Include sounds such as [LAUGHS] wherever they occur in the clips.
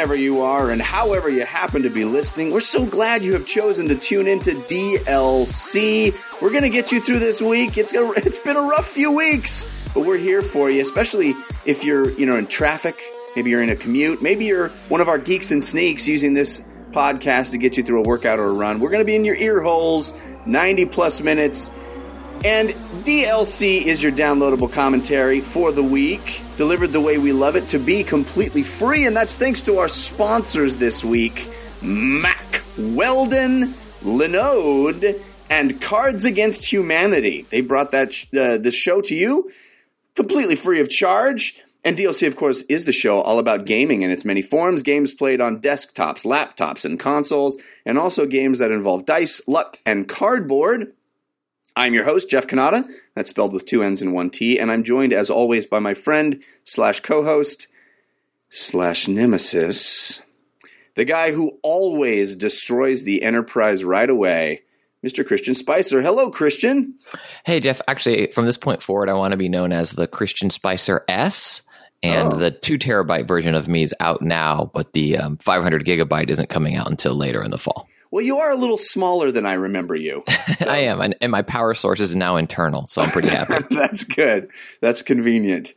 whenever you are, and however you happen to be listening. We're so glad you have chosen to tune into DLC. We're going to get you through this week. It's gonna, [LAUGHS] it's been a rough few weeks, but we're here for you, especially if you're, you know, in traffic, maybe you're in a commute, maybe you're one of our geeks and sneaks using this podcast to get you through a workout or a run. We're going to be in your ear holes 90 plus minutes. And DLC is your downloadable commentary for the week, delivered the way we love it to be completely free. And that's thanks to our sponsors this week Mack Weldon, Linode, and Cards Against Humanity. They brought that sh- uh, the show to you completely free of charge. And DLC, of course, is the show all about gaming in its many forms games played on desktops, laptops, and consoles, and also games that involve dice, luck, and cardboard. I'm your host, Jeff Cannata. That's spelled with two N's and one T. And I'm joined, as always, by my friend slash co host slash nemesis, the guy who always destroys the Enterprise right away, Mr. Christian Spicer. Hello, Christian. Hey, Jeff. Actually, from this point forward, I want to be known as the Christian Spicer S. And Oh. the two terabyte version of me is out now, but the um, 500 gigabyte isn't coming out until later in the fall. Well, you are a little smaller than I remember you. [LAUGHS] I am, and, and my power source is now internal, so I'm pretty happy. [LAUGHS] That's good. That's convenient.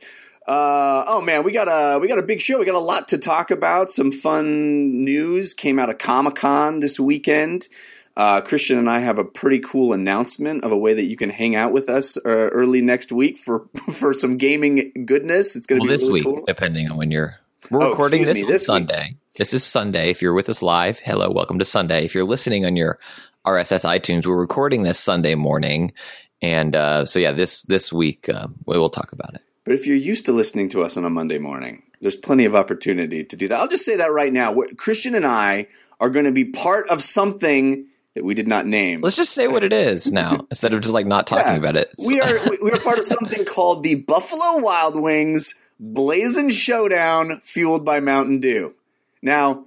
Uh, oh man, we got a we got a big show. We got a lot to talk about. Some fun news came out of Comic Con this weekend. Uh, Christian and I have a pretty cool announcement of a way that you can hang out with us uh, early next week for [LAUGHS] for some gaming goodness. It's going to well, be this really week, cool. depending on when you're. We're Oh, recording this me, on this week. Sunday. This is Sunday. If you're with us live, hello, welcome to Sunday. If you're listening on your RSS iTunes, we're recording this Sunday morning, and uh, so yeah, this this week uh, we will talk about it. But if you're used to listening to us on a Monday morning, there's plenty of opportunity to do that. I'll just say that right now. What- Christian and I are going to be part of something that we did not name. Let's just say what it is now, instead of just like not talking Yeah. about it. we are we are part of something called the Buffalo Wild Wings Blazing Showdown, fueled by Mountain Dew. Now,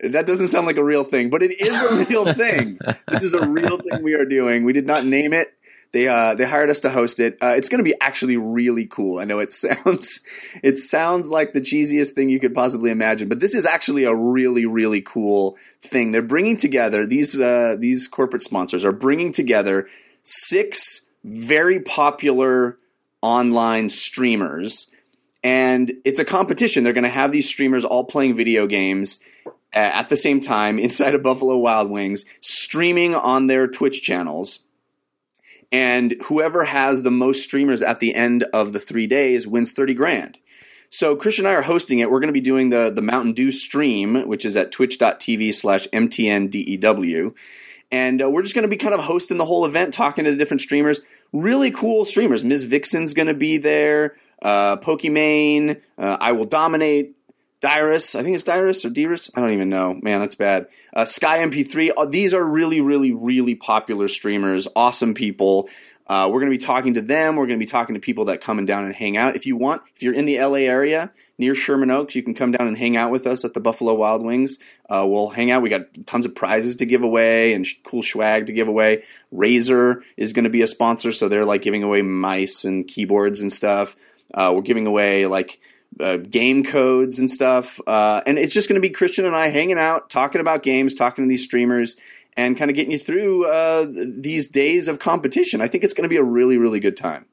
that doesn't sound like a real thing, but it is a [LAUGHS] real thing. This is a real thing we are doing. We did not name it. They uh, they hired us to host it. Uh, it's going to be actually really cool. I know it [LAUGHS] sounds it sounds like the cheesiest thing you could possibly imagine, but this is actually a really really cool thing. They're bringing together these uh, these corporate sponsors are bringing together six very popular online streamers and it's a competition. They're going to have these streamers all playing video games at the same time [LAUGHS] inside of Buffalo Wild Wings, streaming on their Twitch channels. And whoever has the most streamers at the end of the three days wins 30 grand. So Christian and I are hosting it. We're going to be doing the, the Mountain Dew stream, which is at twitch.tv slash mtndew. And uh, we're just going to be kind of hosting the whole event, talking to the different streamers. Really cool streamers. Ms. Vixen's going to be there. Uh, Pokimane. Uh, I Will Dominate. Dyrus. I think it's Dyrus or Dyrus. I don't even know. Man, that's bad. Uh, Sky MP3. Uh, these are really, really, really popular streamers. Awesome people. Uh, we're going to be talking to them. We're going to be talking to people that come and down and hang out. If you want, if you're in the LA area near Sherman Oaks, you can come down and hang out with us at the Buffalo Wild Wings. Uh, we'll hang out. We got tons of prizes to give away and sh- cool swag to give away. Razer is going to be a sponsor, so they're like giving away mice and keyboards and stuff. Uh, we're giving away like uh, game codes and stuff. Uh, and it's just going to be Christian and I hanging out, talking about games, talking to these streamers, and kind of getting you through uh, these days of competition. I think it's going to be a really, really good time.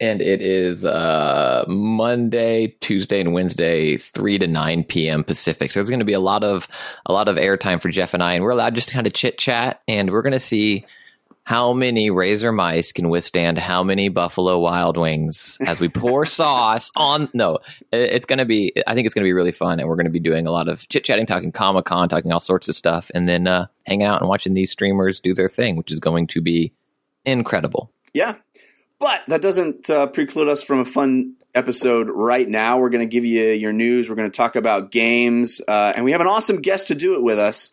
And it is uh, Monday, Tuesday, and Wednesday, three to nine p.m. Pacific. So there's going to be a lot of a lot of airtime for Jeff and I, and we're allowed just to kind of chit chat, and we're going to see how many Razer mice can withstand how many Buffalo Wild Wings as we pour [LAUGHS] sauce on. No, it's going to be. I think it's going to be really fun, and we're going to be doing a lot of chit chatting, talking Comic Con, talking all sorts of stuff, and then uh, hanging out and watching these streamers do their thing, which is going to be incredible. Yeah. But that doesn't uh, preclude us from a fun episode right now. We're going to give you your news. We're going to talk about games. Uh, and we have an awesome guest to do it with us.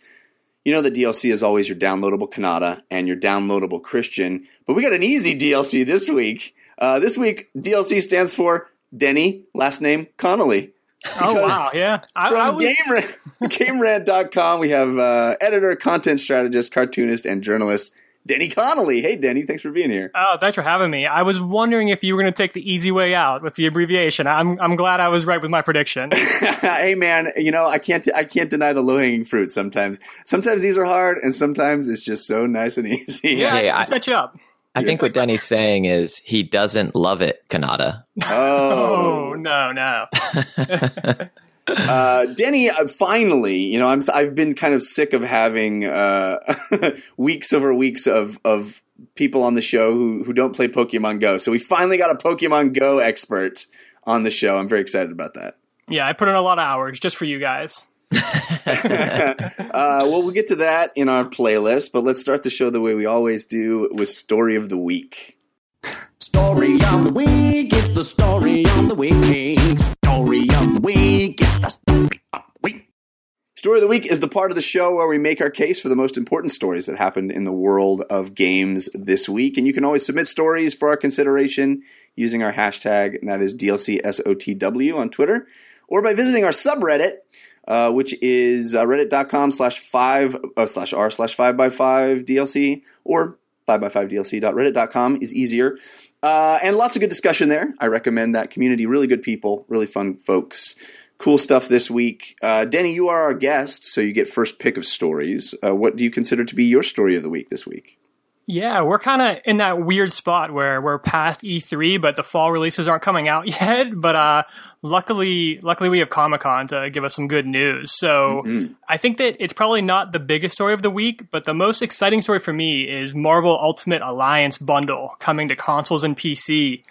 You know that DLC is always your downloadable Cannata and your downloadable Christian. But we got an easy DLC this week. Uh, this week, DLC stands for Denny, last name Connolly. Oh wow, yeah. I, I From was, GameRant, [LAUGHS] GameRant.com, we have uh, editor, content strategist, cartoonist, and journalist Denny Connolly. Hey, Denny, thanks for being here. Oh, thanks for having me. I was wondering if you were going to take the easy way out with the abbreviation. I'm I'm glad I was right with my prediction. [LAUGHS] hey, man, you know I can't I can't deny the low hanging fruit. Sometimes, sometimes these are hard, and sometimes it's just so nice and [LAUGHS] easy. Yeah, Hey, I, I- set you up. I think what Denny's saying is he doesn't love it, Cannata. Oh [LAUGHS] Oh, no, no. Uh, Denny, uh, finally, you know, I'm I've been kind of sick of having uh, [LAUGHS] weeks over weeks of of people on the show who who don't play Pokemon Go. So we finally got a Pokemon Go expert on the show. I'm very excited about that. Yeah, I put in a lot of hours just for you guys. [LAUGHS] uh, well, we'll get to that in our playlist, but let's start the show the way we always do with story of the week. Story of the week, it's the story of the week. Story of the week, it's the story of the week. Story of the week is the part of the show where we make our case for the most important stories that happened in the world of games this week. And you can always submit stories for our consideration using our hashtag, and that is DLCSOTW on Twitter, or by visiting our subreddit, uh, which is uh, reddit.com slash five uh, slash r slash five by five DLC, or five by five DLC.reddit.com is easier. Uh, and lots of good discussion there. I recommend that community. Really good people, really fun folks cool stuff this week. Uh, Denny, you are our guest, so you get first pick of stories. Uh, what do you consider to be your story of the week this week? Yeah, we're kind of in that weird spot where we're past E3, but the fall releases aren't coming out [LAUGHS] yet. But uh, luckily, luckily we have Comic Con to give us some good news. So I think that it's probably not the biggest story of the week, but the most exciting story for me is Marvel Ultimate Alliance bundle coming to consoles and PC.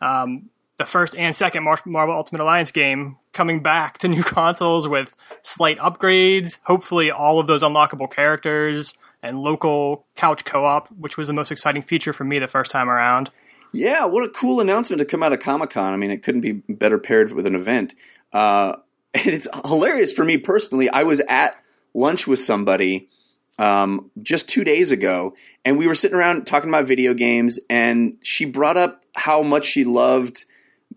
Um, the first and second Mar- Marvel Ultimate Alliance game coming back to [LAUGHS] new consoles with slight upgrades. Hopefully, all of those unlockable characters and local couch co-op, which was the most exciting feature for me the first time around. Yeah, what a cool announcement to come out of Comic Con. I mean, it couldn't be better paired with an event. Uh, [LAUGHS] and it's hilarious for me personally. I was at lunch with somebody um, just two days ago, and we were sitting around talking about video games, and she brought up how much she loved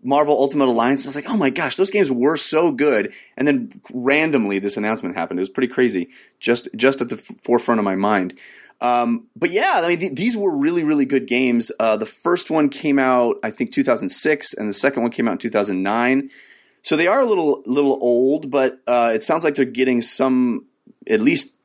Marvel Ultimate Alliance. I was like, oh my gosh, those games were so good. And then randomly, this announcement happened. It was pretty crazy, just just at the f- forefront of my mind. Um, but yeah, I mean, th- these were really, really good games. Uh, the first one came out, I think, 2006, and the second one came out in 2009. So they are a little, little old, but uh, it sounds like they're getting some, at least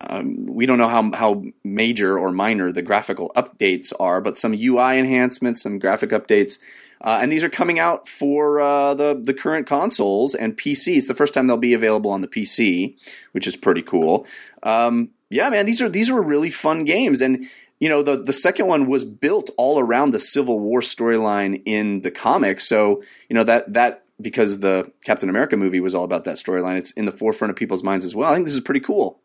um, we don't know how how major or minor the graphical updates are, but some UI enhancements, some graphic updates, uh, and these are coming out for uh, the the current consoles and PC. It's the first time they'll be available on the PC, which is pretty cool. Um, yeah, man, these are these were really fun games, and you know the the second one was built all around the Civil War storyline in the comics. So you know that that because the Captain America movie was all about that storyline, it's in the forefront of people's minds as well. I think this is pretty cool.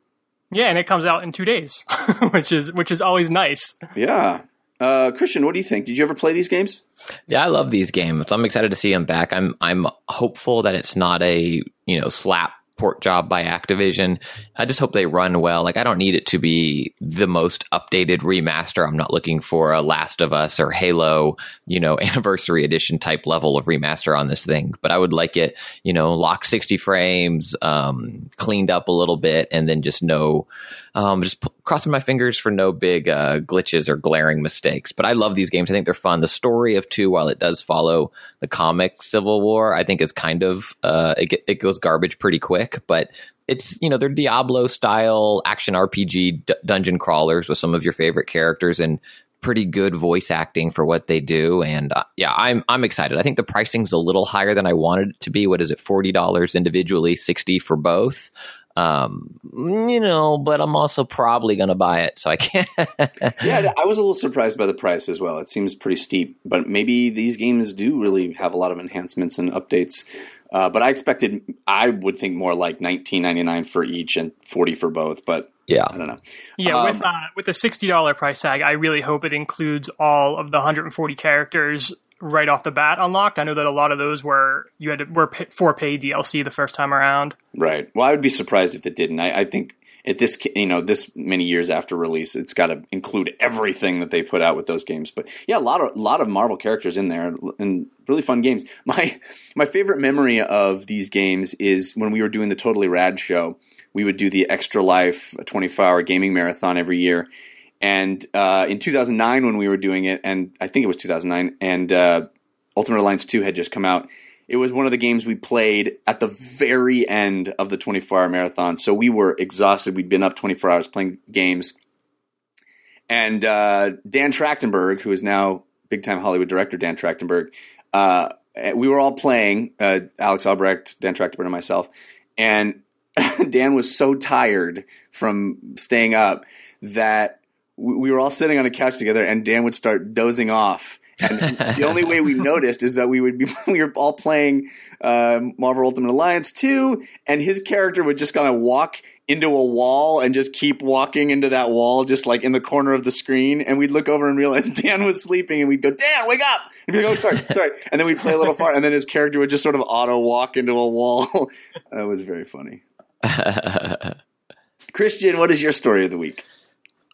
Yeah, and it comes out in two days, [LAUGHS] which is which is always nice. Yeah. Uh, Christian, what do you think? Did you ever play these games? Yeah, I love these games. I'm excited to see them back. I'm I'm hopeful that it's not a you know slap port job by Activision. I just hope they run well. Like I don't need it to be the most updated remaster. I'm not looking for a Last of Us or Halo, you know, [LAUGHS] anniversary edition type level of remaster on this thing. But I would like it, you know, lock 60 frames, um, cleaned up a little bit, and then just no, um, just p- crossing my fingers for no big uh, glitches or glaring mistakes. But I love these games. I think they're fun. The story of two, while it does follow the comic Civil War, I think it's kind of uh, it, it goes garbage pretty quick. But it's you know they're Diablo style action RPG d- dungeon crawlers with some of your favorite characters and pretty good voice acting for what they do. And uh, yeah, I'm I'm excited. I think the pricing's a little higher than I wanted it to be. What is it? Forty dollars individually, sixty for both. Um, you know, but I'm also probably going to buy it, so I can't. [LAUGHS] Yeah, I was a little surprised by the price as well. It seems pretty steep, but maybe these games do really have a lot of enhancements and updates. Uh, but I expected, I would think more like nineteen ninety nine for each and forty for both. But yeah, I don't know. Yeah, Um, with uh, with the sixty dollar price tag, I really hope it includes all of the 140 characters right off the bat unlocked. I know that a lot of those were you had to, were pa- for paid DLC the first time around. Right. Well, I would be surprised if it didn't. I, I think at this, you know, this many years after release, it's got to include everything that they put out with those games. But yeah, a lot of a lot of Marvel characters in there and really fun games. [LAUGHS] My my favorite memory of these games is when we were doing the Totally Rad show. We would do the Extra Life 24 hour gaming marathon every year. And uh, in 2009, when we were doing it, and I think it was 2009, and uh, Ultimate Alliance 2 had just come out. It was one of the games we played at the very end of the 24 hour marathon. So we were exhausted. We'd been up 24 hours playing games. And uh, Dan Trachtenberg, who is now big time Hollywood director Dan Trachtenberg, uh, we were all playing, uh, Alex Albrecht, Dan Trachtenberg, and myself. And [LAUGHS] Dan was so tired from staying up that we we were all sitting on a couch together, and Dan would start dozing off. And [LAUGHS] the only way we noticed is that we would be [LAUGHS] we were all playing uh, Marvel Ultimate Alliance two, and his character would just kind of walk into a wall and just keep walking into that wall, just like in the corner of the screen. And we'd look over and realize [LAUGHS] Dan was sleeping, and we'd go, "Dan, wake up!" And he'd go, "Oh, sorry, sorry." And then we'd play a little far, and then his character would just sort of auto walk into a wall. that was very funny. Christian, what is your story of the week?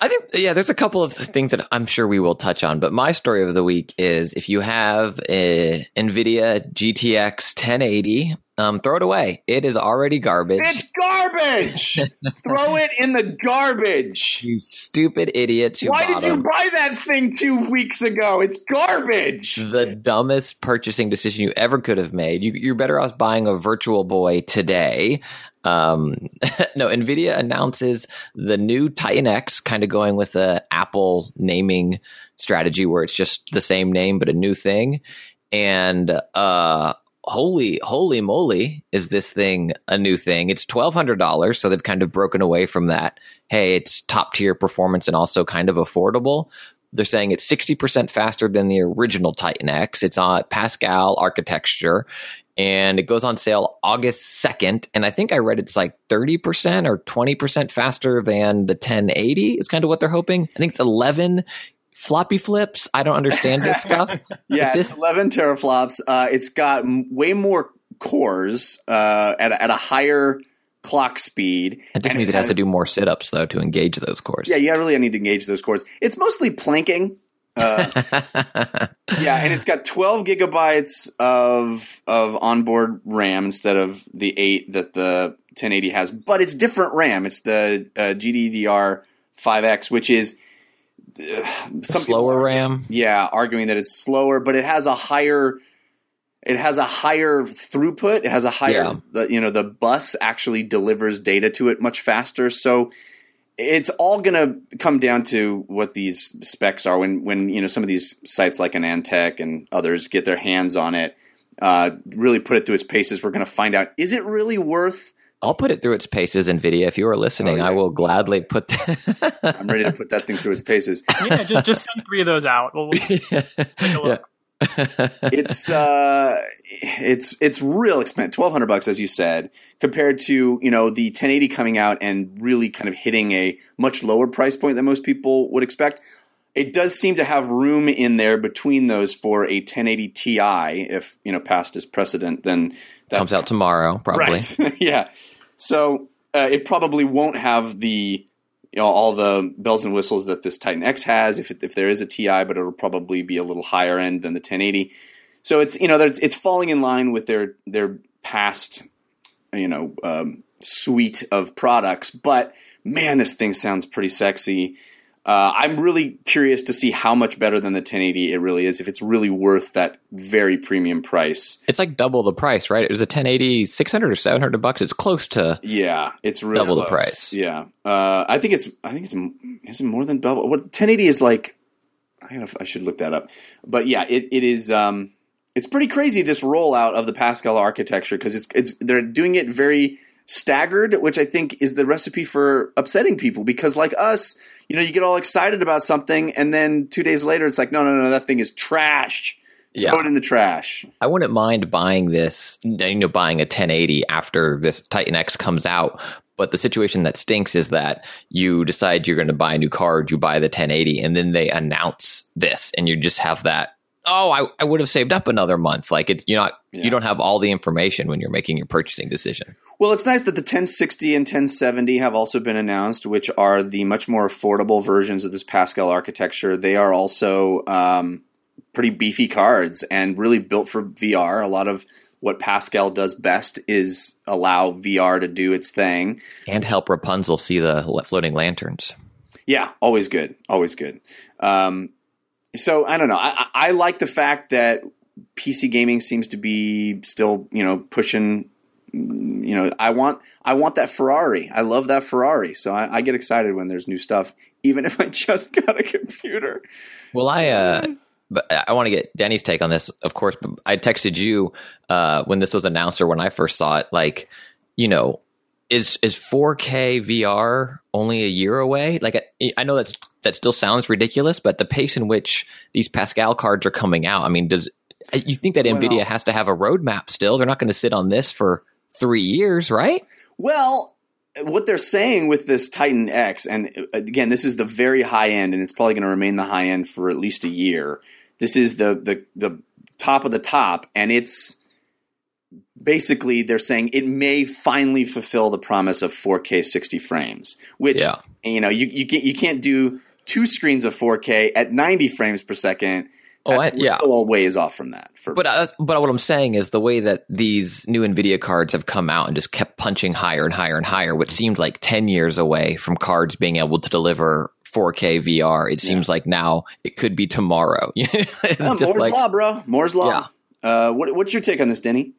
I think, yeah, there's a couple of things that I'm sure we will touch on, but my story of the week is if you have a NVIDIA GTX 1080, um, throw it away. It is already garbage. It's garbage. [LAUGHS] Throw it in the garbage. you stupid idiots Why did you buy that thing two weeks ago? It's garbage. the dumbest purchasing decision you ever could have made. You, you're better off buying a Virtual Boy today. Um, [LAUGHS] no, Nvidia announces the new Titan X, kind of going with the Apple naming strategy, where it's just the same name but a new thing. And uh, holy, holy moly, is this thing a new thing? It's twelve hundred dollars, so they've kind of broken away from that. Hey, it's top tier performance and also kind of affordable. They're saying it's 60% faster than the original Titan X. It's on Pascal architecture and it goes on sale August 2nd. And I think I read it's like 30% or 20% faster than the 1080 is kind of what they're hoping. I think it's 11 floppy flips. I don't understand this [LAUGHS] stuff. Yeah, This- it's 11 teraflops. Uh, it's got m- way more cores uh, at, a, at a higher clock speed. It just means it has to do more sit ups though to engage those cores. Yeah, you really need to engage those cores. It's mostly planking. Uh, yeah, and it's got 12 gigabytes of of onboard RAM instead of the eight that the 1080 has, but it's different RAM. It's the uh, GDDR 5X, which is uh, some Slower are- RAM. Yeah, arguing that it's slower, but it has a higher it has a higher throughput. It has a higher Yeah. the, you know the bus actually delivers data to it much faster. So it's all going to come down to what these specs are when when you know some of these sites like AnandTech and others get their hands on it. Uh, really put it through its paces. We're going to find out is it really worth. I'll put it through its paces, NVIDIA. If you are listening, Oh, yeah. I will gladly put that. [LAUGHS] I'm ready to put that thing through its paces. yeah, just, just send three of those out. We'll, we'll [LAUGHS] take a yeah. It's uh it's it's real expensive 1200 bucks as you said compared to you know the 1080 coming out and really kind of hitting a much lower price point than most people would expect it does seem to have room in there between those for a 1080 ti if you know past is precedent then that Comes out tomorrow, probably. Right. [LAUGHS] yeah. So uh, it probably won't have the you know all the bells and whistles that this Titan X has if it, if there is a Ti, but it'll probably be a little higher end than the 1080. So it's you know it's, it's falling in line with their their past you know um, suite of products, but man, this thing sounds pretty sexy. Uh, I'm really curious to see how much better than the 1080 it really is. If it's really worth that very premium price. It's like double the price, right? It was a 1080, 600 or 700 bucks. It's close to. Yeah, it's really Double the price. Yeah, uh, I think it's. I think it's. Is it more than double? What 1080 is like? I gotta, I should look that up. But yeah, it, it is. Um, it's pretty crazy this rollout of the Pascal architecture because it's it's they're doing it very staggered, which I think is the recipe for upsetting people. Because like us, you know, you get all excited about something, and then two days later, it's like, no, no, no, that thing is trash. Yeah. Throw it in the trash. I wouldn't mind buying this, you know, buying a 1080 after this Titan X comes out. But the situation that stinks is that you decide you're going to buy a new card, you buy the 1080, and then they announce this, and you just have that. Oh, I, I would have saved up another month. Like it's you're not Yeah. you don't have all the information when you're making your purchasing decision. Well, it's nice that the 1060 and 1070 have also been announced, which are the much more affordable versions of this Pascal architecture. They are also um, pretty beefy cards and really built for VR. A lot of what Pascal does best is allow VR to do its thing. And help Rapunzel see the floating lanterns. Yeah, always good, always good. Um, so I don't know. I, I I like the fact that PC gaming seems to be still, you know, pushing. You know, I want I want that Ferrari. I love that Ferrari. So I, I get excited when there's new stuff, even if I [LAUGHS] just got a computer. Well, I uh, but I want to get Denny's take on this, of course. But I texted you uh, when this was announced or when I first saw it. Like, you know, is is 4K VR only a year away? Like, I, I know that's that still sounds ridiculous, but the pace in which these Pascal cards are coming out, I mean, does you think that Well- Nvidia has to have a roadmap still? They're not going to sit on this for three years, right? Well, what they're saying with this Titan X, and again, this is the very high end, and it's probably going to remain the high end for at least a year. This is the the the top of the top, and it's basically they're saying it may finally fulfill the promise of 4K 60 frames, which Yeah. you know you you can't you can't do two screens of 4K at 90 frames per second. Oh, I- we're yeah. still a ways off from that. For But uh, but what I'm saying is the way that these new Nvidia cards have come out and just kept punching higher and higher and higher, which seemed like 10 years away from cards being able to deliver 4K VR, it seems like now it could be tomorrow. [LAUGHS] it's just Moore's like law, bro. Moore's law. Uh, what, what's your take on this, Denny?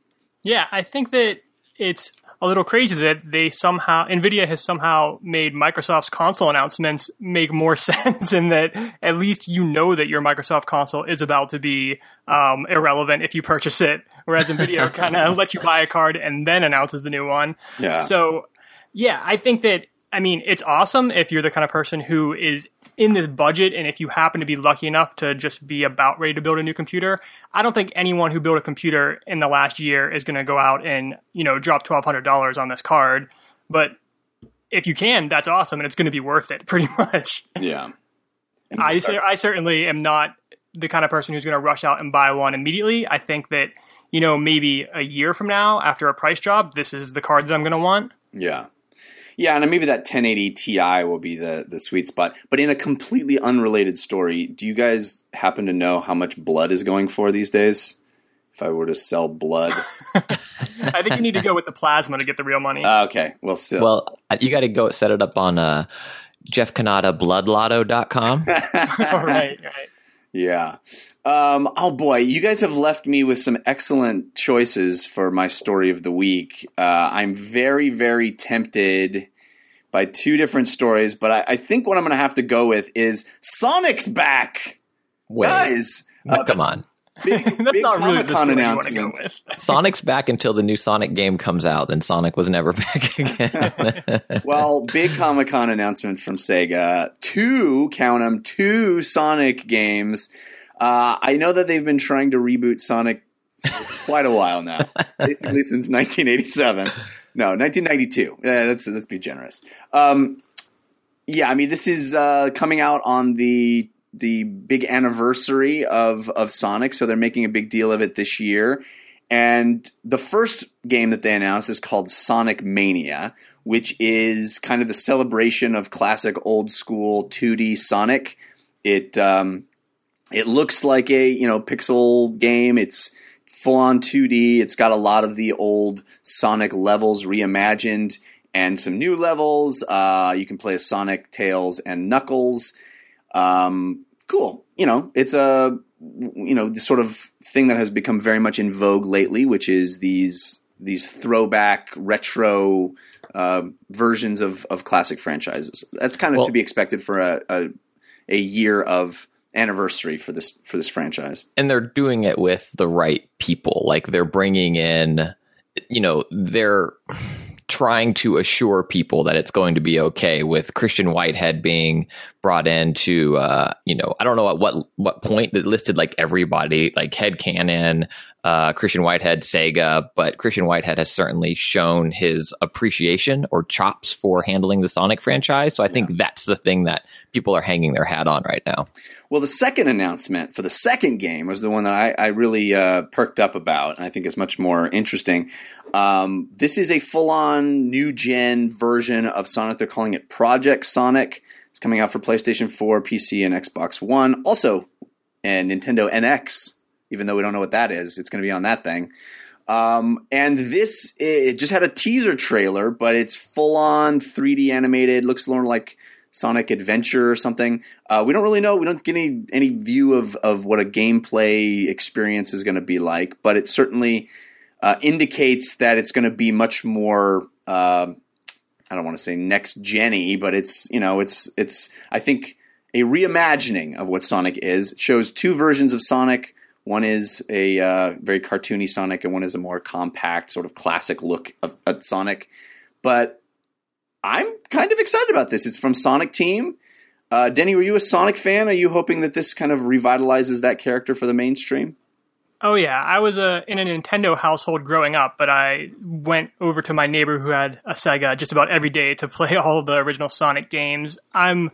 Yeah, I think that it's a little crazy that they somehow Nvidia has somehow made Microsoft's console announcements make more [LAUGHS] sense and that at least you know that your Microsoft console is about to be um, irrelevant if you purchase it, whereas Nvidia [LAUGHS] kind of lets you buy a card and then announces the new one. Yeah. So, yeah, I think that I mean it's awesome if you're the kind of person who is in this budget and if you happen to be lucky enough to just be about ready to build a new computer. I don't think anyone who built a computer in the last year is going to go out and you know drop twelve hundred dollars on this card, but if you can, that's awesome, and it's going to be worth it, [LAUGHS] pretty much. Yeah. I, I certainly am not the kind of person who's going to rush out and buy one immediately. I think that you know maybe a year from now, after a price drop, this is the card that I'm going to want. Yeah. Yeah, and maybe that 1080 Ti will be the the sweet spot. But in a completely unrelated story, do you guys happen to know how much blood is going for these days? If I were to sell blood, [LAUGHS] I think you need to go with the plasma to get the real money. uh, okay. Well, still, well, you got to go set it up on uh, Jeff Cannata bloodlotto.com. [LAUGHS] right, right. Yeah. Um, oh boy, you guys have left me with some excellent choices for my story of the week. Uh, I'm very, very tempted by two different stories, but I, I think what I'm going to have to go with is Sonic's back, Wait, guys. uh, come on. Big, [LAUGHS] That's big not really the Comic-Con story you want to go with. [LAUGHS] Sonic's back until the new Sonic game comes out. Then Sonic was never [LAUGHS] back again. Well, big Comic Con announcement from Sega. Two, count them, two Sonic games. Uh, I know that they've been trying to reboot Sonic for quite a while now, basically since 1987. No, 1992. Yeah, let's let's be generous. Um, yeah, I mean this is uh, coming out on the the big anniversary of of Sonic, so they're making a big deal of it this year. And the first game that they announced is called Sonic Mania, which is kind of the celebration of classic old school 2D Sonic. It um, it looks like a you know pixel game. It's full on 2D. It's got a lot of the old Sonic levels reimagined and some new levels. Uh, you can play as Sonic, Tails, and Knuckles. Um, cool. You know, it's a you know the sort of thing that has become very much in vogue lately, which is these these throwback retro uh, versions of of classic franchises. That's kind of Well- to be expected for a, a a year of anniversary for this for this franchise. and they're doing it with the right people. Like they're bringing in, you know, they're trying to assure people that it's going to be okay with Christian Whitehead being brought in to, uh, you know, I don't know at what, what point that listed like everybody, like Headcannon, uh, Christian Whitehead, Sega, but Christian Whitehead has certainly shown his appreciation or chops for handling the Sonic franchise. So I think that's the thing that people are hanging their hat on right now. Well, the second announcement for the second game was the one that I, I really uh, perked up about, and I think is much more interesting. Um, this is a full-on new gen version of Sonic. They're calling it Project Sonic. It's coming out for PlayStation 4, PC, and Xbox One. Also, and Nintendo NX. Even though we don't know what that is, it's going to be on that thing. Um, and this it just had a teaser trailer, but it's full on 3D animated. Looks more like Sonic Adventure or something. Uh, we don't really know. We don't get any any view of of what a gameplay experience is going to be like, but it certainly uh, indicates that it's going to be much more. Uh, I don't want to say next genny, but it's you know it's it's I think a reimagining of what Sonic is. It shows two versions of Sonic. One is a uh, very cartoony Sonic, and one is a more compact, sort of classic look of, at Sonic. But I'm kind of excited about this. It's from Sonic Team. Uh, Denny, were you a Sonic fan? Are you hoping that this kind of revitalizes that character for the mainstream? Oh yeah, I was a, in a Nintendo household growing up, but I went over to my neighbor who had a Sega just about every day to [LAUGHS] play all the original Sonic games. I'm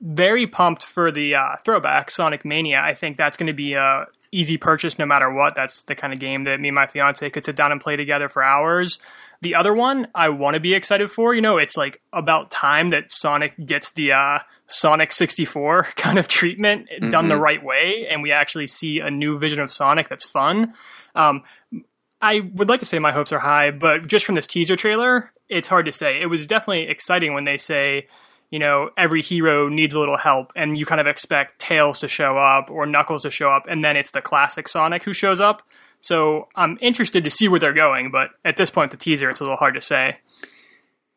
very pumped for the uh, throwback Sonic Mania. I think that's going to be a easy purchase no matter what. That's the kind of game that me and my fiance could sit down and play together for hours. The other one I want to be excited for, you know, it's like about time that Sonic gets the uh, Sonic 64 [LAUGHS] kind of treatment mm-hmm. done the mm-hmm. right way, and we actually see a new vision of Sonic that's fun. Um, I would like to say my hopes are high, but just from this teaser trailer, it's hard to say. It was definitely exciting when they say, you know, every hero needs a little help, and you kind of expect Tails to show up or Knuckles to show up, and then it's the classic Sonic who shows up. So I'm interested to see where they're going, but at this point, the teaser, it's a little hard to say.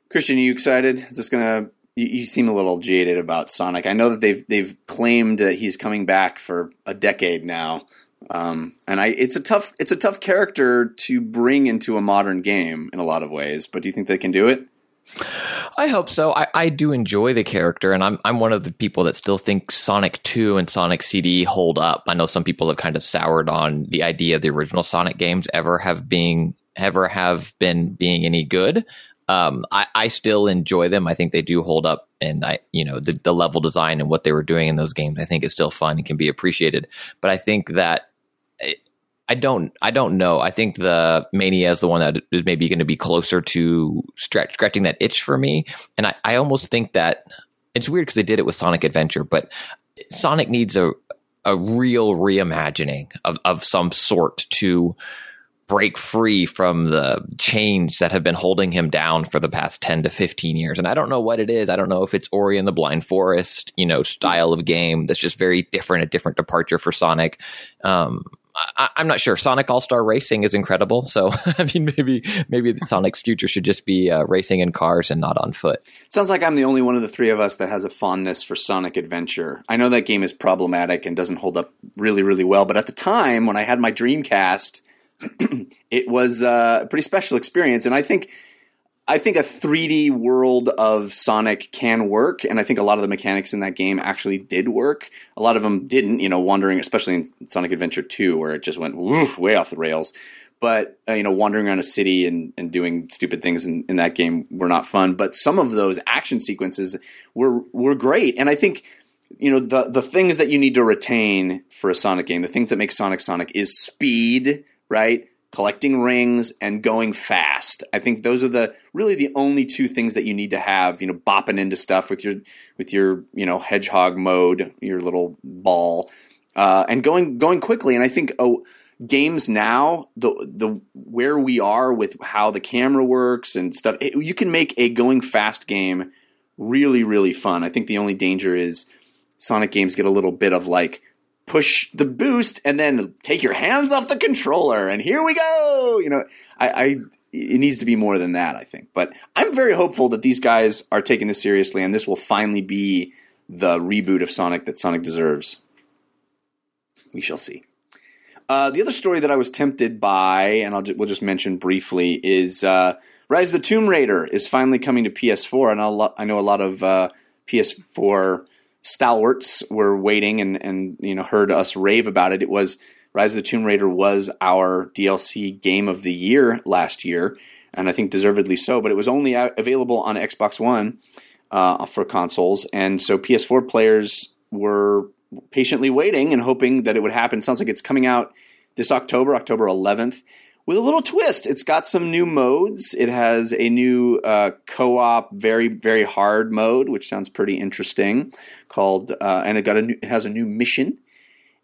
Christian, are you excited? Is this going to? You, seem a little jaded about Sonic. I know that they've they've claimed that he's coming back for a decade now, um, and I it's a tough it's a tough character to bring into a modern game in a lot of ways. But do you think they can do it? I hope so. I, I do enjoy the character, and I'm I'm one of the people that still think Sonic Two and Sonic CD hold up. I know some people have kind of soured on the idea of the original Sonic games ever have being ever have been being any good. Um, I, I still enjoy them. I think they do hold up, and I, you know, the, the level design and what they were doing in those games, I think is still fun and can be appreciated. But I think that I don't. I don't know. I think the Mania is the one that is maybe going to be closer to stretch, scratching that itch for me. And I, I almost think that it's weird because they did it with Sonic Adventure, but Sonic needs a a real reimagining of of some sort to break free from the chains that have been holding him down for the past 10 to 15 years. And I don't know what it is. I don't know if it's Ori and the Blind Forest, you know, style of game that's just very different, a different departure for Sonic. Um, I, am not sure. Sonic All Star Racing is incredible. So [LAUGHS] I mean, maybe maybe Sonic's future should just be uh, racing in cars and not on foot. Sounds like I'm the only one of the three of us that has a fondness for Sonic Adventure. I know that game is problematic and doesn't hold up really really well, but at the time when I had my Dreamcast, [CLEARS THROAT] it was uh, a pretty special experience, and I think I think a 3D world of Sonic can work, and I think a lot of the mechanics in that game actually did work. A lot of them didn't, you know, wandering, especially in Sonic Adventure 2, where it just went woof, way off the rails. But, uh, you know, wandering around a city and, and doing stupid things in, in that game were not fun. But some of those action sequences were were great. And I think, you know, the, the things that you need to retain for a Sonic game, the things that make Sonic Sonic is speed, right? Collecting rings and going fast. I think those are the really the only two things that you need to have, you know, bopping into stuff with your with your, you know, hedgehog mode, your little ball. Uh, and going going quickly and I think oh games now the the where we are with how the camera works and stuff it, you can make a going fast game really really fun. I think the only danger is Sonic games get a little bit of like push the boost and then take your hands off the controller and here we go. You know, I, I it needs to be more than that, I think. But I'm very hopeful that these guys are taking this seriously and this will finally be the reboot of Sonic that Sonic deserves. We shall see. Uh, the other story that I was tempted by, and I'll ju- we'll just mention briefly, is uh, Rise of the Tomb Raider is finally coming to PS4, and lo- I know a lot of uh, PS4 stalwarts were waiting and and you know heard us rave about it. It was Rise of the Tomb Raider was our DLC game of the year last year, and I think deservedly so. But it was only available on Xbox One uh, for consoles, and so PS4 players were patiently waiting and hoping that it would happen. Sounds like it's coming out this October, October 11th with a little twist. It's got some new modes. It has a new uh, co-op, very very hard mode, which sounds pretty interesting. Called uh, and it got a new, it has a new mission,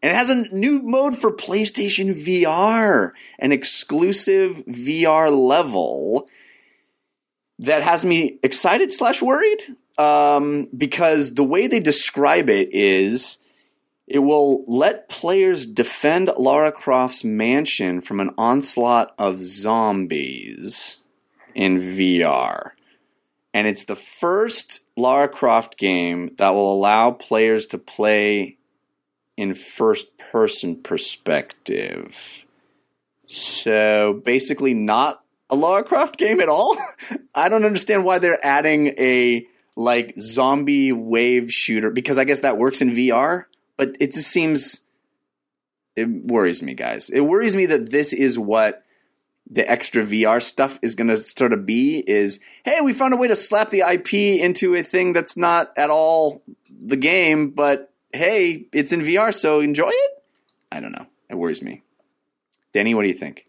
and it has a new mode for PlayStation VR, an exclusive VR level that has me excited slash worried. um, because the way they describe it is it will let players defend Lara Croft's mansion from an onslaught of zombies in VR. And it's the first Lara Croft game that will allow players to play in first person perspective. So basically, not a Lara Croft game at all. [LAUGHS] I don't understand why they're adding a like zombie wave shooter because I guess that works in VR, but it just seems it worries me, guys. It worries me that this is what the extra VR stuff is going to sort of be is hey, we found a way to slap the IP into a thing that's not at all the game, but hey, it's in VR, so enjoy it. I don't know. It worries me. Denny, what do you think?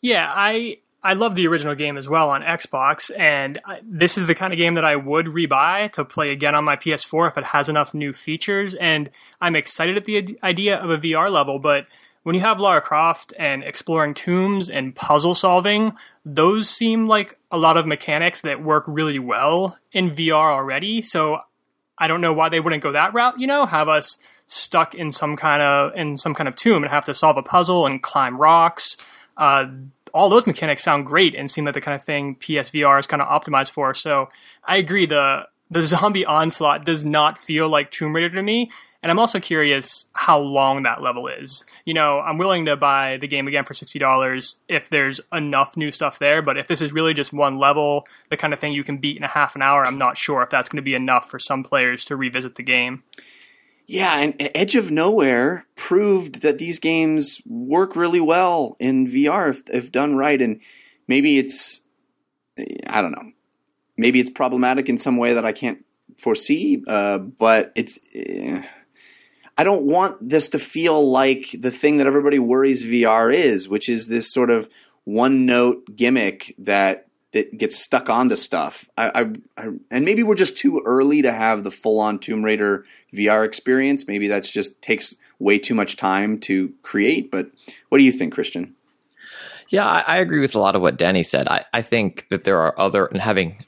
Yeah, I I love the original game as well on Xbox, and I, this is the kind of game that I would rebuy to play again on my PS4 if it has enough new features. And I'm excited at the idea of a VR level, but when you have Lara Croft and exploring tombs and puzzle solving, those seem like a lot of mechanics that work really well in VR already. So I don't know why they wouldn't go that route. You know, have us stuck in some kind of in some kind of tomb and have to solve a puzzle and climb rocks. Uh, all those mechanics sound great and seem like the kind of thing PSVR is kind of optimized for. So I agree. The the zombie onslaught does not feel like Tomb Raider to me. And I'm also curious how long that level is. You know, I'm willing to buy the game again for $60 if there's enough new stuff there, but if this is really just one level, the kind of thing you can beat in a half an hour, I'm not sure if that's going to be enough for some players to revisit the game. Yeah, and Edge of Nowhere proved that these games work really well in VR if, if done right. And maybe it's, I don't know, maybe it's problematic in some way that I can't foresee, uh, but it's. Uh, I don't want this to feel like the thing that everybody worries VR is, which is this sort of one note gimmick that that gets stuck onto stuff. I, I, I, and maybe we're just too early to have the full on Tomb Raider VR experience. Maybe that's just takes way too much time to create. But what do you think, Christian? Yeah, I, I agree with a lot of what Denny said. I, I think that there are other and having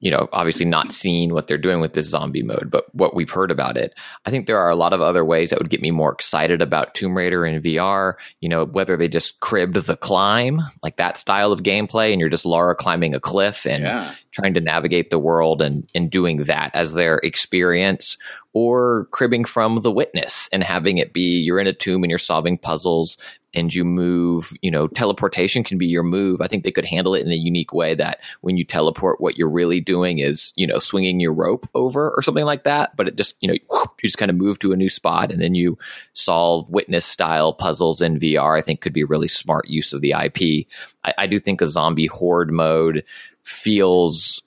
you know, obviously not seen what they're doing with this zombie mode, but what we've heard about it. I think there are a lot of other ways that would get me more excited about Tomb Raider in VR. You know, whether they just cribbed the climb, like that style of gameplay, and you're just Lara climbing a cliff and yeah. Trying to navigate the world and, and doing that as their experience, or cribbing from The Witness and having it be you're in a tomb and you're solving puzzles and you move, you know, teleportation can be your move. I think they could handle it in a unique way that when you teleport, what you're really doing is, you know, swinging your rope over or something like that. But it just, you know, you just kind of move to a new spot and then you solve witness style puzzles in VR. I think could be a really smart use of the IP. I, I do think a zombie horde mode feels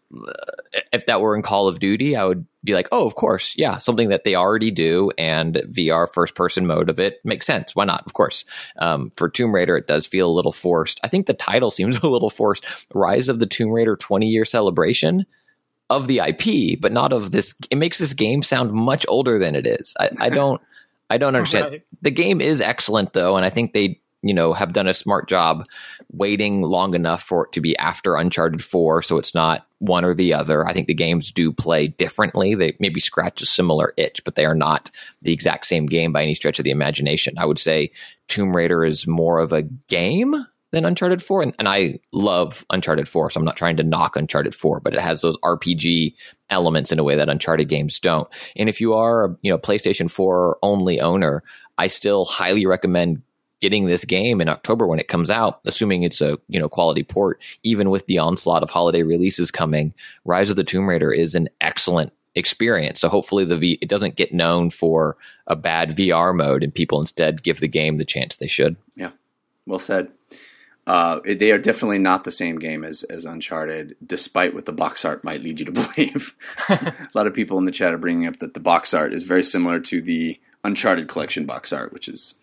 if that were in Call of Duty, I would be like, oh, of course, yeah, something that they already do, and VR first person mode of it makes sense. Why not? Of course. Um, for Tomb Raider, it does feel a little forced. I think the title seems [LAUGHS] a little forced. Rise of the Tomb Raider 20 year celebration of the IP, but not of this. It makes this game sound much older than it is. I, I don't. I don't understand. [LAUGHS] Right. The game is excellent though, and I think they you know, have done a smart job waiting long enough for it to be after Uncharted 4, so it's not one or the other. I think the games do play differently. They maybe scratch a similar itch, but they are not the exact same game by any stretch of the imagination. I would say Tomb Raider is more of a game than Uncharted 4. And, and, I love Uncharted 4, so I'm not trying to knock Uncharted 4, but it has those RPG elements in a way that Uncharted games don't. And if you are a you know PlayStation 4 only owner, I still highly recommend getting this game in October when it comes out, assuming it's a you know quality port, even with the onslaught of holiday releases coming, Rise of the Tomb Raider is an excellent experience. So hopefully the V it doesn't get known for a bad VR mode, and people instead give the game the chance they should. Yeah, well said. Uh, they are definitely not the same game as, as Uncharted, despite what the box art might lead you to [LAUGHS] believe. [LAUGHS] a lot of people in the chat are bringing up that the box art is very similar to the Uncharted collection box art, which is,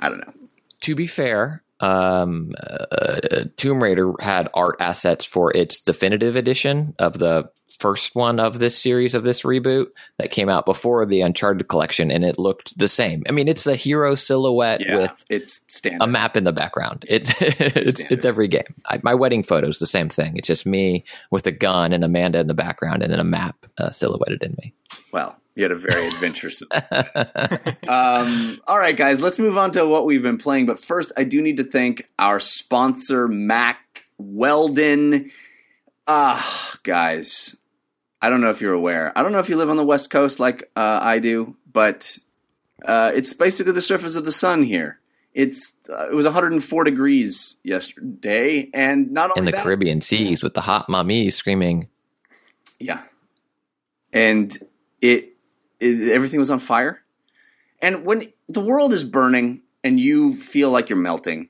I don't know, to be fair, um, uh, Tomb Raider had art assets for its definitive edition of the first one of this series of this reboot that came out before the Uncharted collection, and it looked the same. I mean, it's a hero silhouette Yeah, with it's standard. a map in the background. [LAUGHS] It's it's, it's every game. I, my wedding photo is the same thing. It's just me with a gun and Amanda in the background, and then a map uh, silhouetted in me. Well, you had a very adventurous. [LAUGHS] um, all right, guys, let's move on to what we've been playing. But first, I do need to thank our sponsor, Mack Weldon. Ah, guys, I don't know if you're aware. I don't know if you live on the West Coast like uh, I do, but uh, it's basically the surface of the sun here. It's uh, it was 104 degrees yesterday, and not only In the that, Caribbean seas with the hot mommies screaming, Yeah. And it, everything was on fire. And when the world is burning and you feel like you're melting,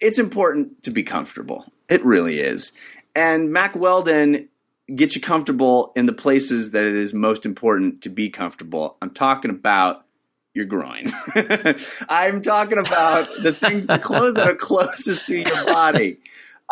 it's important to be comfortable. It really is. And Mack Weldon gets you comfortable in the places that it is most important to be comfortable. I'm talking about your groin. [LAUGHS] I'm talking about the things, the clothes that are closest to your body.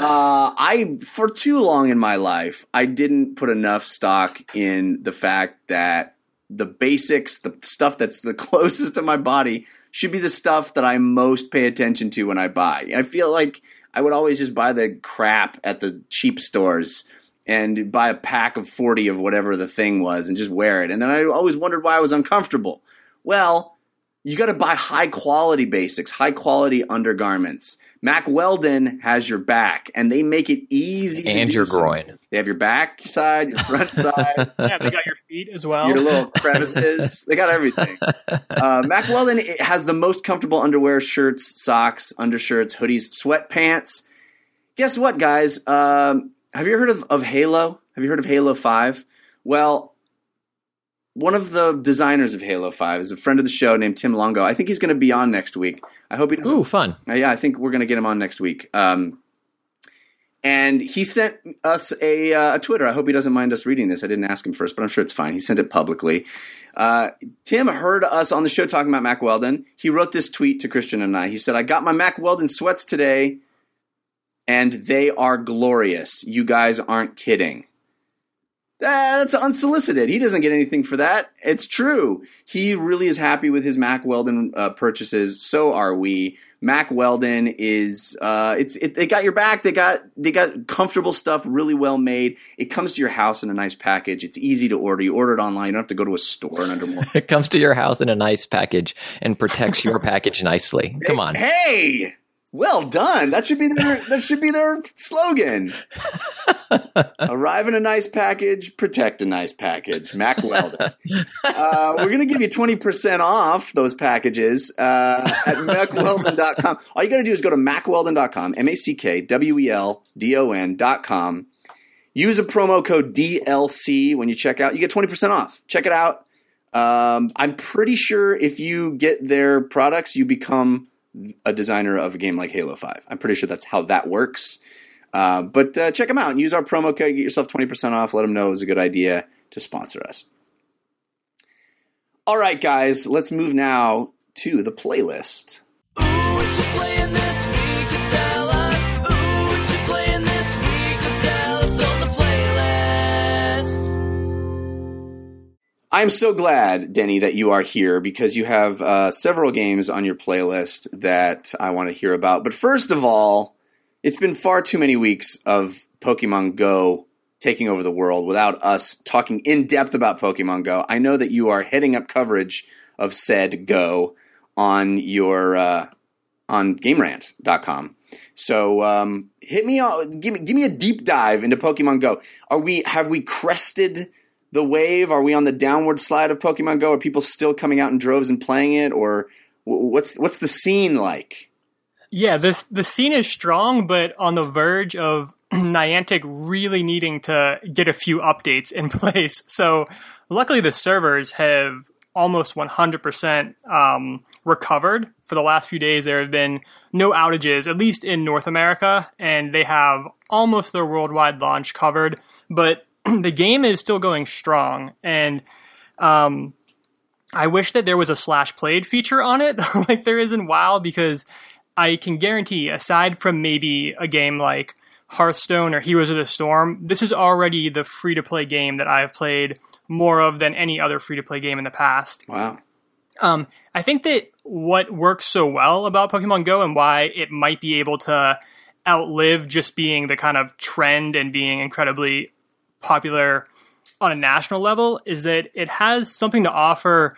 Uh, I for too long in my life, I didn't put enough stock in the fact that the basics, the stuff that's the [LAUGHS] closest to my body, should be the stuff that I most pay attention to when I buy. I feel like I would always just buy the crap at the cheap stores and buy a pack of 40 of whatever the thing was and just wear it. And then I always wondered why I was uncomfortable. Well, you got to buy high quality basics, high quality undergarments. Mack Weldon has your back, and they make it easy. and do your so. groin. They have your back side, your front [LAUGHS] side, Yeah, they got your feet as well. your little crevices. they got everything. [LAUGHS] Uh, Mack Weldon has the most comfortable underwear, shirts, socks, undershirts, hoodies, sweatpants. Guess what, guys? Um, have you heard of, of Halo? Have you heard of Halo 5? Well, one of the designers of Halo 5 is a friend of the show named Tim Longo. I think he's going to be on next week. I hope he doesn't Ooh, fun. uh, yeah, I think we're going to get him on next week. Um, and he sent us a, uh, a Twitter. I hope he doesn't mind us reading this. I didn't ask him first, but I'm sure it's fine. He sent it publicly. Uh, Tim heard us on the show talking about Mack Weldon. He wrote this tweet to Christian and I. He said, I got my Mack Weldon sweats today, and they are glorious. You guys aren't kidding. Uh, that's unsolicited. He doesn't get anything for that. It's true. He really is happy with his Mack Weldon uh, purchases. So are we. Mack Weldon is uh, it's it, they got your back. They got they got comfortable stuff, really well made. It comes to your house in a nice package. It's easy to order. You order it online. You don't have to go to a store and under more. [LAUGHS] It comes to your house in a nice package and protects your package nicely. Come on. Hey, well done. That should be their that should be their slogan. [LAUGHS] Arrive in a nice package, protect a nice package. Mack Weldon. Uh, we're gonna give you twenty percent off those packages uh, at mackweldon.com. All you gotta do is go to mackweldon.com, M A C K W E L D O N.com. Use a promo code DLC when you check out. You get twenty percent off. Check it out. Um, I'm pretty sure if you get their products, you become a designer of a game like Halo 5. I'm pretty sure that's how that works. Uh, but uh, check them out and use our promo code. Get yourself 20% off. Let them know it was a good idea to sponsor us. All right, guys, let's move now to the playlist. Ooh, I'm so glad, Denny, that you are here because you have uh, several games on your playlist that I want to hear about. But first of all, it's been far too many weeks of Pokemon Go taking over the world without us talking in depth about Pokemon Go. I know that you are heading up coverage of said Go on your uh, on GameRant.com. So um, hit me, give me, give me a deep dive into Pokemon Go. Are we have we crested the wave? Are we on the downward slide of Pokemon Go? Are people still coming out in droves and playing it, or what's what's the scene like? Yeah, this the scene is strong, but on the verge of [CLEARS THROAT] Niantic really needing to get a few updates in [LAUGHS] place. So, luckily, the servers have almost 100% um, recovered. For the last few days, there have been no outages, at least in North America, and they have almost their worldwide launch covered. But [CLEARS THROAT] the game is still going strong, and um, I wish that there was a slash played feature on it, [LAUGHS] like there is in WoW, because I can guarantee, aside from maybe a game like Hearthstone or Heroes of the Storm, this is already the free to play game that I've played more of than any other free to play game in the past. Wow. Um, I think that what works so well about Pokemon Go and why it might be able to outlive just being the kind of trend and being incredibly popular on a national level is that it has something to offer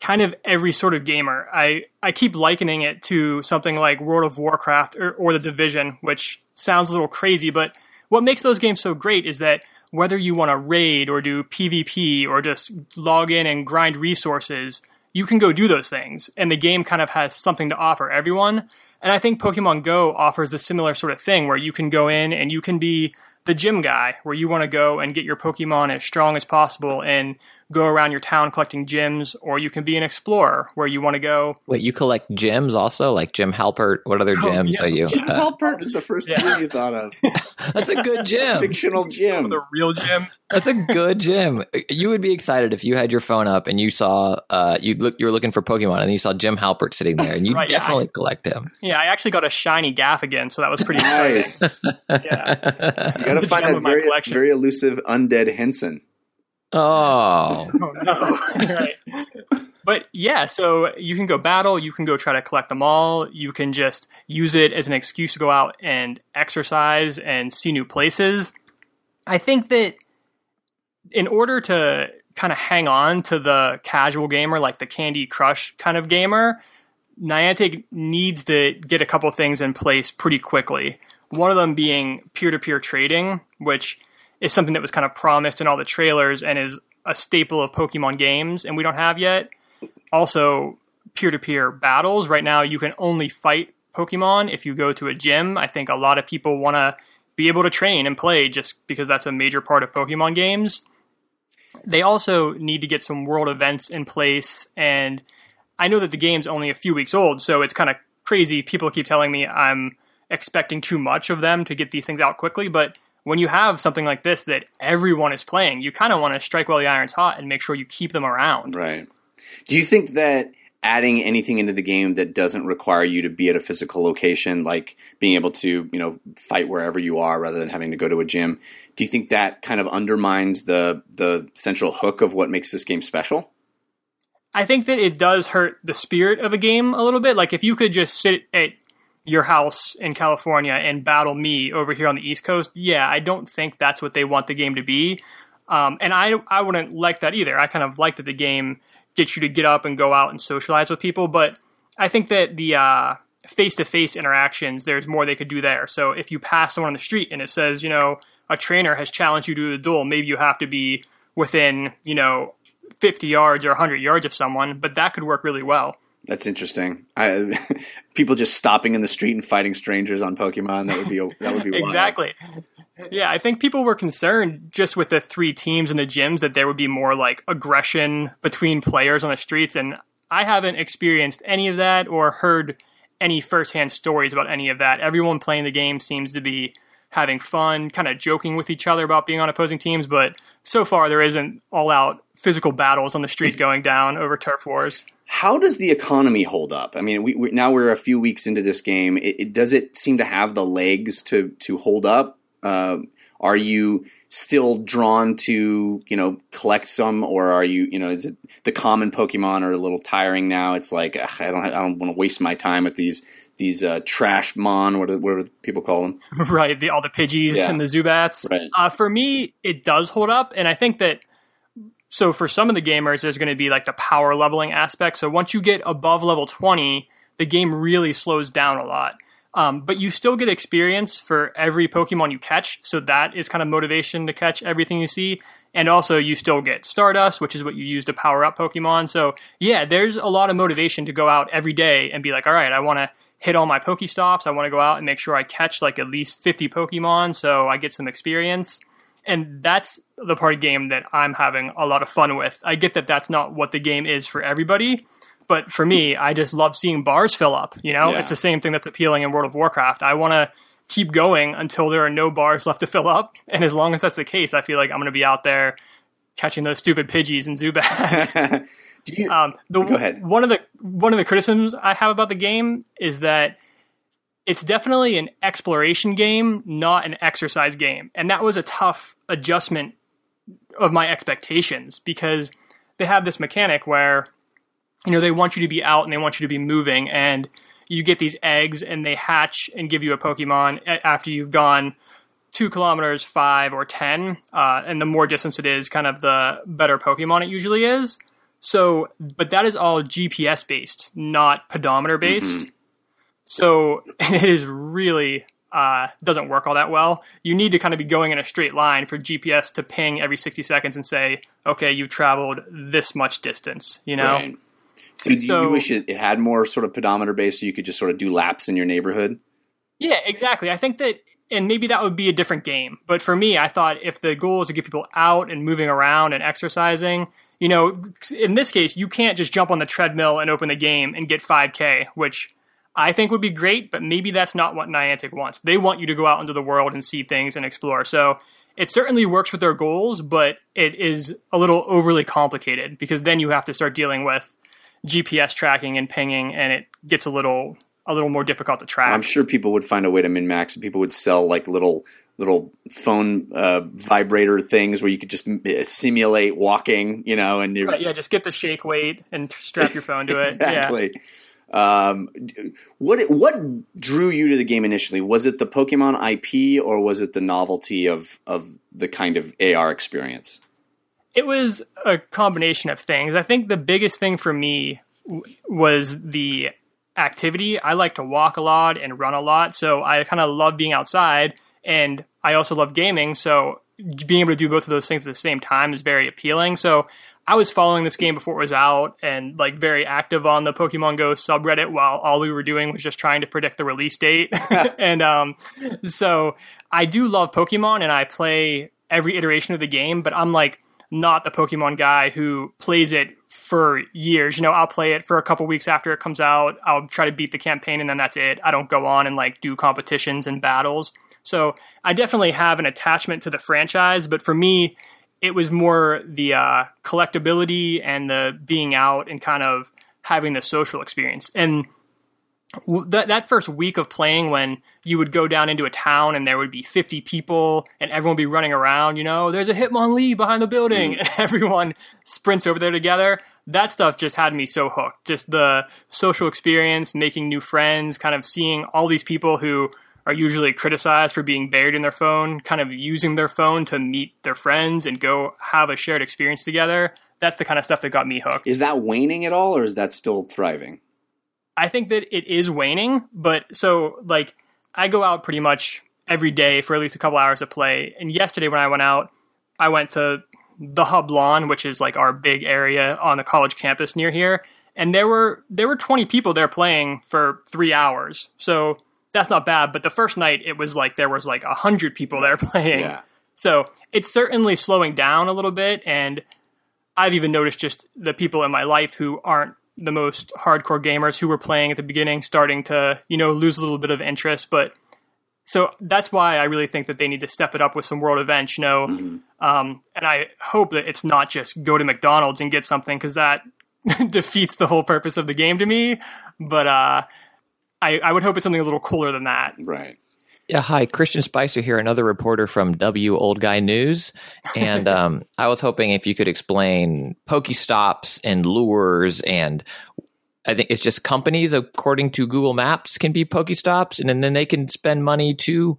kind of every sort of gamer. I, I keep likening it to something like World of Warcraft or, or The Division, which sounds a little crazy, but what makes those games so great is that whether you want to raid or do PvP or just log in and grind resources, you can go do those things. And the game kind of has something to offer everyone. And I think Pokemon Go offers the similar sort of thing where you can go in and you can be the gym guy, where you want to go and get your Pokemon as strong as possible and go around your town collecting gems, or you can be an explorer, where you want to go. Wait, you collect gems also, like Jim Halpert? What other gems yeah. are you? Jim uh, Halpert is the first [LAUGHS] Yeah. gym you thought of. [LAUGHS] that's a good [LAUGHS] gym. Fictional gym. The real gym. That's a good gym. You would be excited if you had your phone up and you saw uh, you look you were looking for Pokemon and you saw Jim Halpert sitting there and you Right, yeah, definitely collect him. Yeah, I actually got a shiny Gaff again, so that was pretty exciting. Nice. you gotta find that very, very elusive undead Henson. Oh, [LAUGHS] Oh no! [LAUGHS] right. But yeah, so you can go battle, you can go try to collect them all, you can just use it as an excuse to go out and exercise and see new places. I think that in order to kind of hang on to the casual gamer, like the Candy Crush kind of gamer, Niantic needs to get a couple things in place pretty quickly. One of them being peer to peer trading, which is something that was kind of promised in all the trailers and is a staple of Pokemon games, and we don't have yet. Also, peer to peer battles. Right now, you can only fight Pokemon if you go to a gym. I think a lot of people want to be able to train and play just because that's a major part of Pokemon games. They also need to get some world events in place, and I know that the game's only a few weeks old, so it's kind of crazy. People keep telling me I'm expecting too much of them to get these things out quickly, but when you have something like this that everyone is playing, you kind of want to strike while the iron's hot and make sure you keep them around. Right. Do you think that adding anything into the game that doesn't require you to be at a physical location, like being able to, you know, fight wherever you are rather than having to go to a gym, do you think that kind of undermines the the central hook of what makes this game special? I think that it does hurt the spirit of a game a little bit. Like if you could just sit at your house in California and battle me over here on the East Coast, yeah, I don't think that's what they want the game to be. Um, and I I wouldn't like that either. I kind of like that the game gets you to get up and go out and socialize with people, but I think that the face to face interactions, there's more they could do there. So if you pass someone on the street and it says, you know, a trainer has challenged you to a duel, maybe you have to be within, you know, 50 yards or 100 yards of someone, but that could work really well. That's interesting. I, [LAUGHS] people just stopping in the street and fighting strangers on Pokemon. That would be that would be wild. Exactly. Yeah, I think people were concerned just with the three teams in the gyms that there would be more like aggression between players on the streets. And I haven't experienced any of that or heard any firsthand stories about any of that. Everyone playing the game seems to be having fun, kind of joking with each other about being on opposing teams. But so far, there isn't all out physical battles on the street [LAUGHS] going down over turf wars. How does the economy hold up? I mean, we, we, now we're a few weeks into this game. It, it, does it seem to have the legs to to hold up? Uh, are you still drawn to you know collect some, or are you you know is it the common Pokemon are a little tiring now? It's like ugh, I don't I don't want to waste my time with these these uh, trash mon what do, what do people call them? [LAUGHS] right, the, all the Pidgeys Yeah. and the Zubats. Right. Uh, for me, it does hold up, and I think that. So for some of the gamers, there's going to be like the power leveling aspect. So once you get above level 20, the game really slows down a lot. Um, but you still get experience for every Pokemon you catch, so that is kind of motivation to catch everything you see. And also, you still get Stardust, which is what you use to power up Pokemon. So yeah, there's a lot of motivation to go out every day and be like, all right, I want to hit all my Pokestops. I want to go out and make sure I catch like at least 50 Pokemon, so I get some experience. And that's the part of game that I'm having a lot of fun with. I get that that's not what the game is for everybody, but for me, I just love seeing bars fill up. You know, Yeah. it's the same thing that's appealing in World of Warcraft. I want to keep going until there are no bars [LAUGHS] left to fill up, and as long as that's the case, I feel like I'm going to be out there catching those stupid Pidgeys and Zubats. [LAUGHS] you? Um, the, Go ahead. One of the one of the criticisms I have about the game is that it's definitely an exploration game, not an exercise game. And that was a tough adjustment of my expectations because they have this mechanic where you know they want you to be out and they want you to be moving and you get these eggs and they hatch and give you a pokemon after you've gone two kilometers five or ten uh, and the more distance it is kind of the better pokemon it usually is. So but that is all gps based not pedometer based so [LAUGHS] it is really uh, doesn't work all that well. You need to kind of be going in a straight line for GPS to ping every 60 seconds and say, okay, you've traveled this much distance, you know? Right. So- you wish it, it had more sort of pedometer based so you could just sort of do laps in your neighborhood? Yeah, exactly. I think that, and maybe that would be a different game. But for me, I thought if the goal is to get people out and moving around and exercising, you know, in this case, you can't just jump on the treadmill and open the game and get 5K, which I think would be great, but maybe that's not what Niantic wants. They want you to go out into the world and see things and explore. So it certainly works with their goals, but it is a little overly complicated because then you have to start dealing with GPS tracking and pinging, and it gets a little a little more difficult to track. I'm sure people would find a way to min max. and People would sell like little little phone uh, vibrator things where you could just uh, simulate walking, you know, and you're Right, yeah, just get the shake weight and strap your phone to it. [LAUGHS] Yeah. Um, what what drew you to the game initially? Was it the Pokemon IP or was it the novelty of of the kind of AR experience? It was a combination of things. I think the biggest thing for me w- was the activity. I like to walk a lot and run a lot, so I kind of love being outside, and I also love gaming. So being able to do both of those things at the same time is very appealing. So I was following this game before it was out and like very active on the Pokemon Go subreddit while all we were doing was just trying to predict the release date. [LAUGHS] [LAUGHS] and um, so I do love Pokemon and I play every iteration of the game, but I'm like not the Pokemon guy who plays it for years. You know, I'll play it for a couple weeks after it comes out. I'll try to beat the campaign and then that's it. I don't go on and like do competitions and battles. So I definitely have an attachment to the franchise, but for me, it was more the uh, collectability and the being out and kind of having the social experience. And w- that that first week of playing, when you would go down into a town and there would be fifty people and everyone would be running around, you know, there's a Hitmonlee behind the building, [LAUGHS] and everyone sprints over there together. That stuff just had me so hooked. Just the social experience, making new friends, kind of seeing all these people who are usually criticized for being buried in their phone, kind of using their phone to meet their friends and go have a shared experience together. That's the kind of stuff that got me hooked. Is that waning at all, or is that still thriving? I think that it is waning, but so like I go out pretty much every day for at least a couple hours of play. And yesterday when I went out, I went to the Hub Lawn, which is like our big area on the college campus near here, and there were there were 20 people there playing for 3 hours. So that's not bad, but the first night it was like there was like a 100 people there [LAUGHS] playing. Yeah. So it's certainly slowing down a little bit, and I've even noticed just the people in my life who aren't the most hardcore gamers who were playing at the beginning starting to you know lose a little bit of interest. But so that's why I really think that they need to step it up with some world events, you know. Um, and I hope that it's not just go to McDonald's and get something because that [LAUGHS] defeats the whole purpose of the game to me. But uh, I, I would hope it's something a little cooler than that. Right. Yeah, hi, Christian Spicer here, another reporter from W Old Guy News, and [LAUGHS] um, I was hoping if you could explain Pokestops and lures, and I think it's just companies, according to Google Maps, can be Pokestops, and then, then they can spend money to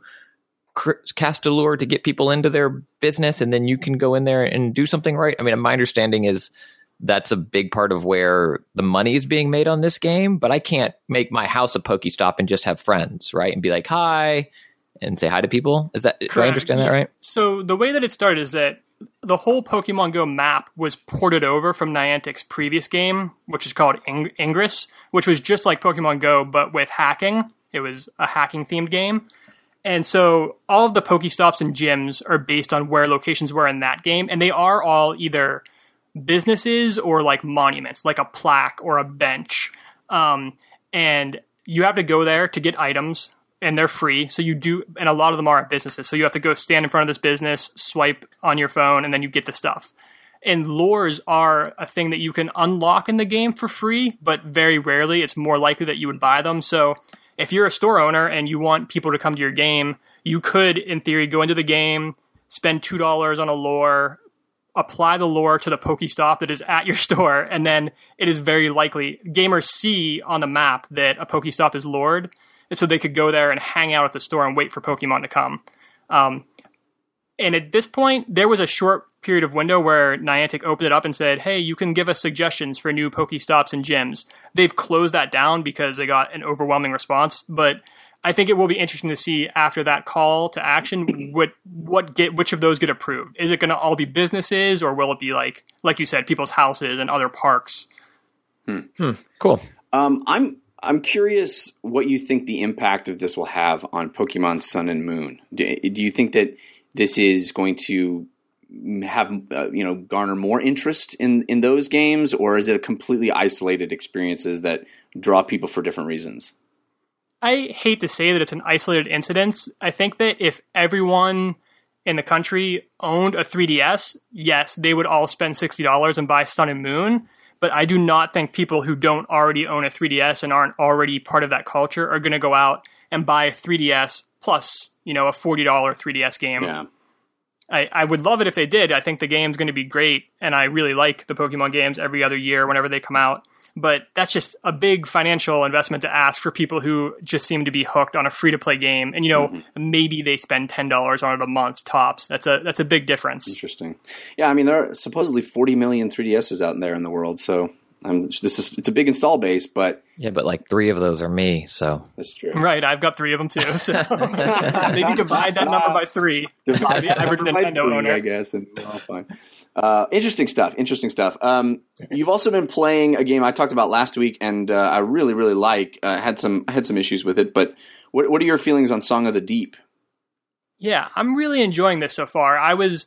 cr- cast a lure to get people into their business, and then you can go in there and do something right. I mean, my understanding is that's a big part of where the money is being made on this game. But I can't make my house a Pokestop and just have friends, right? And be like, hi, and say hi to people. Is that, do I understand that right? So the way that it started is that the whole Pokemon Go map was ported over from Niantic's previous game, which is called Ing- Ingress, which was just like Pokemon Go but with hacking. It was a hacking themed game. And so all of the Pokestops and gyms are based on where locations were in that game, and they are all either businesses or like monuments, like a plaque or a bench. Um, and you have to go there to get items, and they're free. So you do, and a lot of them are at businesses. So you have to go stand in front of this business, swipe on your phone, and then you get the stuff. And lures are a thing that you can unlock in the game for free, but very rarely. It's more likely that you would buy them. So if you're a store owner and you want people to come to your game, you could, in theory, go into the game, spend two dollars on a lure, apply the lore to the Pokestop that is at your store, and then it is very likely gamers see on the map that a Pokestop is lured, and so they could go there and hang out at the store and wait for Pokemon to come. Um, and at this point, there was a short period of window where Niantic opened it up and said, "Hey, you can give us suggestions for new Pokestops and gyms." They've closed that down because they got an overwhelming response, but I think it will be interesting to see after that call to action [CLEARS THROAT] what what get which of those get approved. Is it going to all be businesses, or will it be like like you said, people's houses and other parks? Cool. Um, I'm I'm curious what you think the impact of this will have on Pokemon Sun and Moon. Do, do you think that this is going to have uh, you know garner more interest in in those games, or is it a completely isolated experiences that draw people for different reasons? I hate to say that it's an isolated incident. I think that if everyone in the country owned a 3DS, yes, they would all spend $60 and buy Sun and Moon. But I do not think people who don't already own a 3DS and aren't already part of that culture are going to go out and buy a 3DS plus, you know, a $40 3DS game. Yeah. I, I would love it if they did. I think the game's going to be great, and I really like the Pokemon games every other year whenever they come out. But that's just a big financial investment to ask for people who just seem to be hooked on a free to play game. And you know, mm-hmm. maybe they spend ten dollars on it a month tops. That's a that's a big difference. Interesting. Yeah, I mean there are supposedly 40 million 3DSs out there in the world, so um, this is it's a big install base, but Yeah, but like three of those are me. So that's true. Right, I've got three of them too. [LAUGHS] So [LAUGHS] maybe divide that number by three. Divide The average Nintendo three, owner. I guess, and we're all fine. Uh, interesting stuff. Interesting stuff. Um, you've also been playing a game I talked about last week, and uh, I really, really like. Uh, had some I had some issues with it, but what what are your feelings on Song of the Deep? Yeah, I'm really enjoying this so far. I was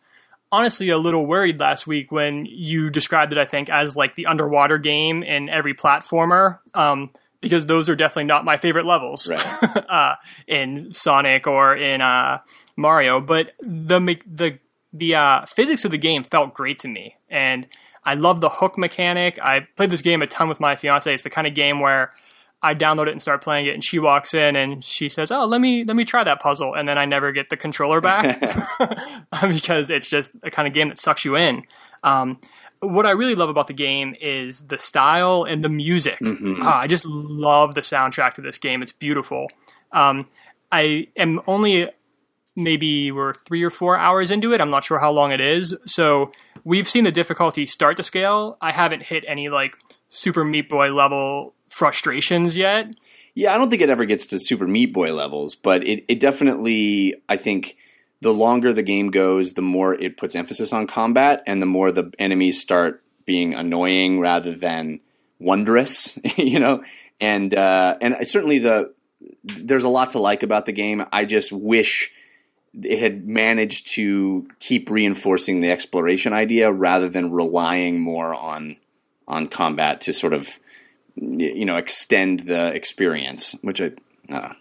honestly a little worried last week when you described it, I think, as like the underwater game in every platformer, um, because those are definitely not my favorite levels Right. [LAUGHS] uh, in Sonic or in uh, Mario. But the the the uh, physics of the game felt great to me, and I love the hook mechanic. I played this game a ton with my fiance. It's the kind of game where I download it and start playing it, and she walks in and she says, "Oh, let me let me try that puzzle," and then I never get the controller back [LAUGHS] [LAUGHS] because it's just a kind of game that sucks you in. Um, what I really love about the game is the style and the music. Ah, I just love the soundtrack to this game. It's beautiful. Um, I am only maybe we're three or four hours into it. I'm not sure how long it is. So we've seen the difficulty start to scale. I haven't hit any like Super Meat Boy level frustrations yet. Yeah, I don't think it ever gets to Super Meat Boy levels, but it, it definitely, I think, the longer the game goes, the more it puts emphasis on combat, and the more the enemies start being annoying rather than wondrous, [LAUGHS] you know. And uh, and certainly the there's a lot to like about the game. I just wish it had managed to keep reinforcing the exploration idea rather than relying more on on combat to sort of you know extend the experience, which I. Uh,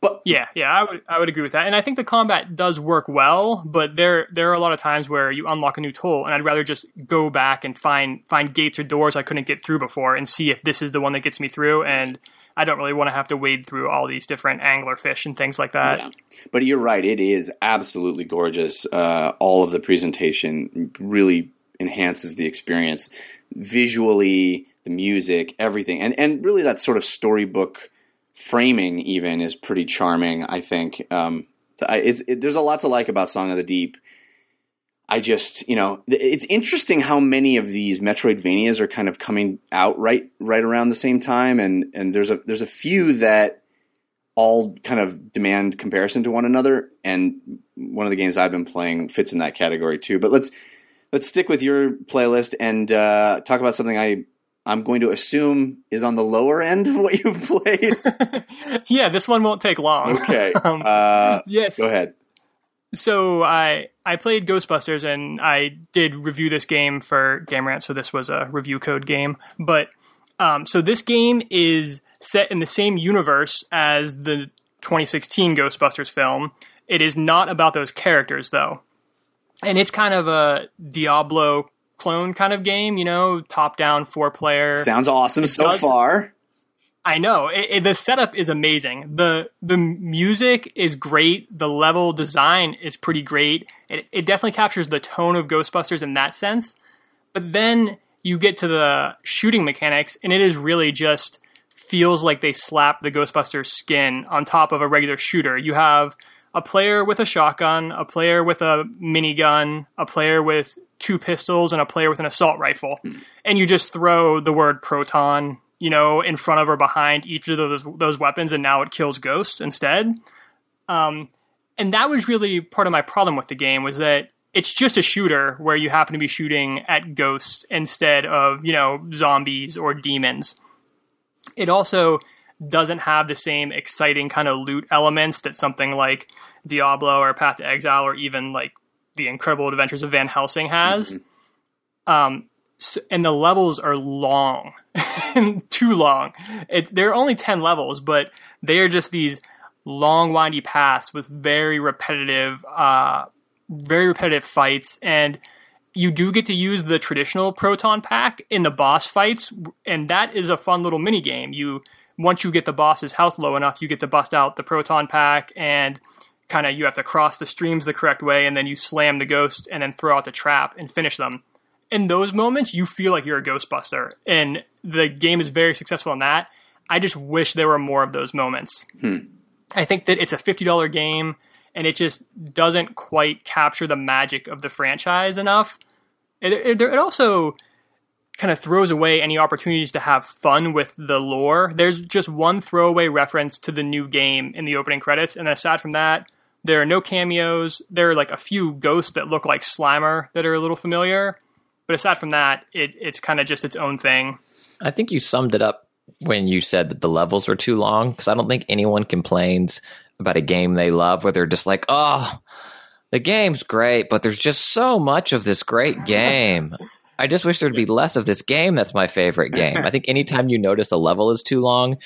but Yeah, yeah, I would I would agree with that. And I think the combat does work well, but there there are a lot of times where you unlock a new tool and I'd rather just go back and find find gates or doors I couldn't get through before and see if this is the one that gets me through and I don't really want to have to wade through all these different angler fish and things like that. Yeah. But you're right; it is absolutely gorgeous. Uh, all of the presentation really enhances the experience visually, the music, everything, and and really that sort of storybook framing even is pretty charming. I think um, it, there's a lot to like about Song of the Deep. I just, you know, it's interesting how many of these Metroidvanias are kind of coming out right right around the same time, and and there's a there's a few that all kind of demand comparison to one another, and one of the games I've been playing fits in that category too. But let's let's stick with your playlist and uh, talk about something I I'm going to assume is on the lower end of what you've played. [LAUGHS] yeah, this one won't take long. Okay, [LAUGHS] Um, uh, yes. go ahead. So I I played Ghostbusters and I did review this game for Game Rant, so this was a review code game. But um, so this game is set in the same universe as the 2016 Ghostbusters film. It is not about those characters though, and it's kind of a Diablo clone kind of game. You know, top down four player. Sounds awesome so does- far. I know it, it- the setup is amazing. the The music is great. The level design is pretty great. It, it definitely captures the tone of Ghostbusters in that sense. But then you get to the shooting mechanics, and it is really just feels like they slap the Ghostbusters skin on top of a regular shooter. You have a player with a shotgun, a player with a minigun, a player with two pistols, and a player with an assault rifle. And you just throw the word proton, you know, in front of or behind each of those those weapons, and now it kills ghosts instead. Um, and that was really part of my problem with the game was that it's just a shooter where you happen to be shooting at ghosts instead of you know zombies or demons. It also doesn't have the same exciting kind of loot elements that something like Diablo or Path to Exile or even like the Incredible Adventures of Van Helsing has. Um, s and the levels are long, [LAUGHS] too long. It, there are only ten levels, but they are just these long, windy paths with very repetitive, uh, very repetitive fights, and you do get to use the traditional proton pack in the boss fights, and that is a fun little mini game. You once you get the boss's health low enough, you get to bust out the proton pack and kind of you have to cross the streams the correct way, and then you slam the ghost and then throw out the trap and finish them. In those moments, you feel like you're a Ghostbuster, and the game is very successful in that. I just wish there were more of those moments. Hmm. I think that it's a fifty dollar game, and it just doesn't quite capture the magic of the franchise enough. It, it, it also kind of throws away any opportunities to have fun with the lore. There's just one throwaway reference to the new game in the opening credits, and aside from that, there are no cameos. There are like a few ghosts that look like Slimer that are a little familiar, but aside from that, it, it's kind of just its own thing. I think you summed it up when you said that the levels were too long because I don't think anyone complains about a game they love where they're just like, oh, the game's great, but there's just so much of this great game. I just wish there'd be less of this game that's my favorite game. I think anytime you notice a level is too long,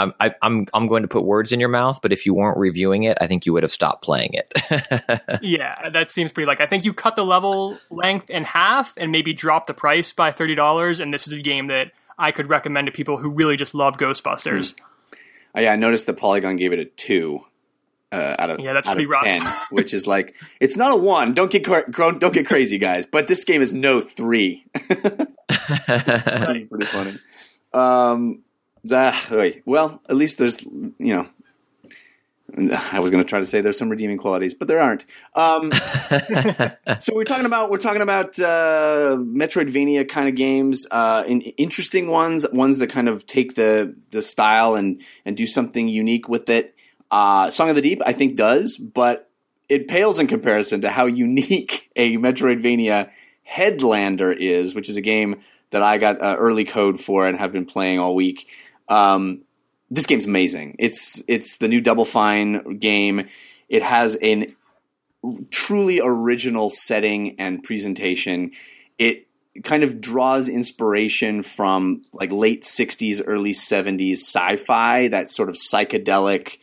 I'm I, I'm I'm going to put words in your mouth. But if you weren't reviewing it, I think you would have stopped playing it. [LAUGHS] Yeah, that seems pretty like I think you cut the level length in half and maybe drop the price by thirty dollars, and this is a game that I could recommend to people who really just love Ghostbusters. Oh, yeah, I noticed that Polygon gave it a two uh, out of Yeah, that's out pretty of rough. ten, [LAUGHS] which is like it's not a one. Don't get cra- don't get crazy, guys. But this game is no three. [LAUGHS] pretty, pretty funny. Um, well, at least there's you know. I was going to try to say there's some redeeming qualities, but there aren't. Um, [LAUGHS] so we're talking about we're talking about uh, Metroidvania kind of games, uh, in, interesting ones, ones that kind of take the the style and and do something unique with it. Uh, Song of the Deep, I think, does, but it pales in comparison to how unique a Metroidvania Headlander is, which is a game that I got uh, early code for and have been playing all week. Um, this game's amazing. It's it's the new Double Fine game. It has an truly original setting and presentation. It kind of draws inspiration from like late 60s early 70s sci-fi that sort of psychedelic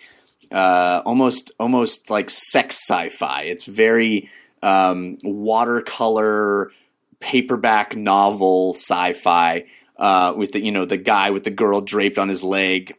uh, almost almost like sex sci-fi it's very um, watercolor paperback novel sci-fi uh, with the you know the guy with the girl draped on his leg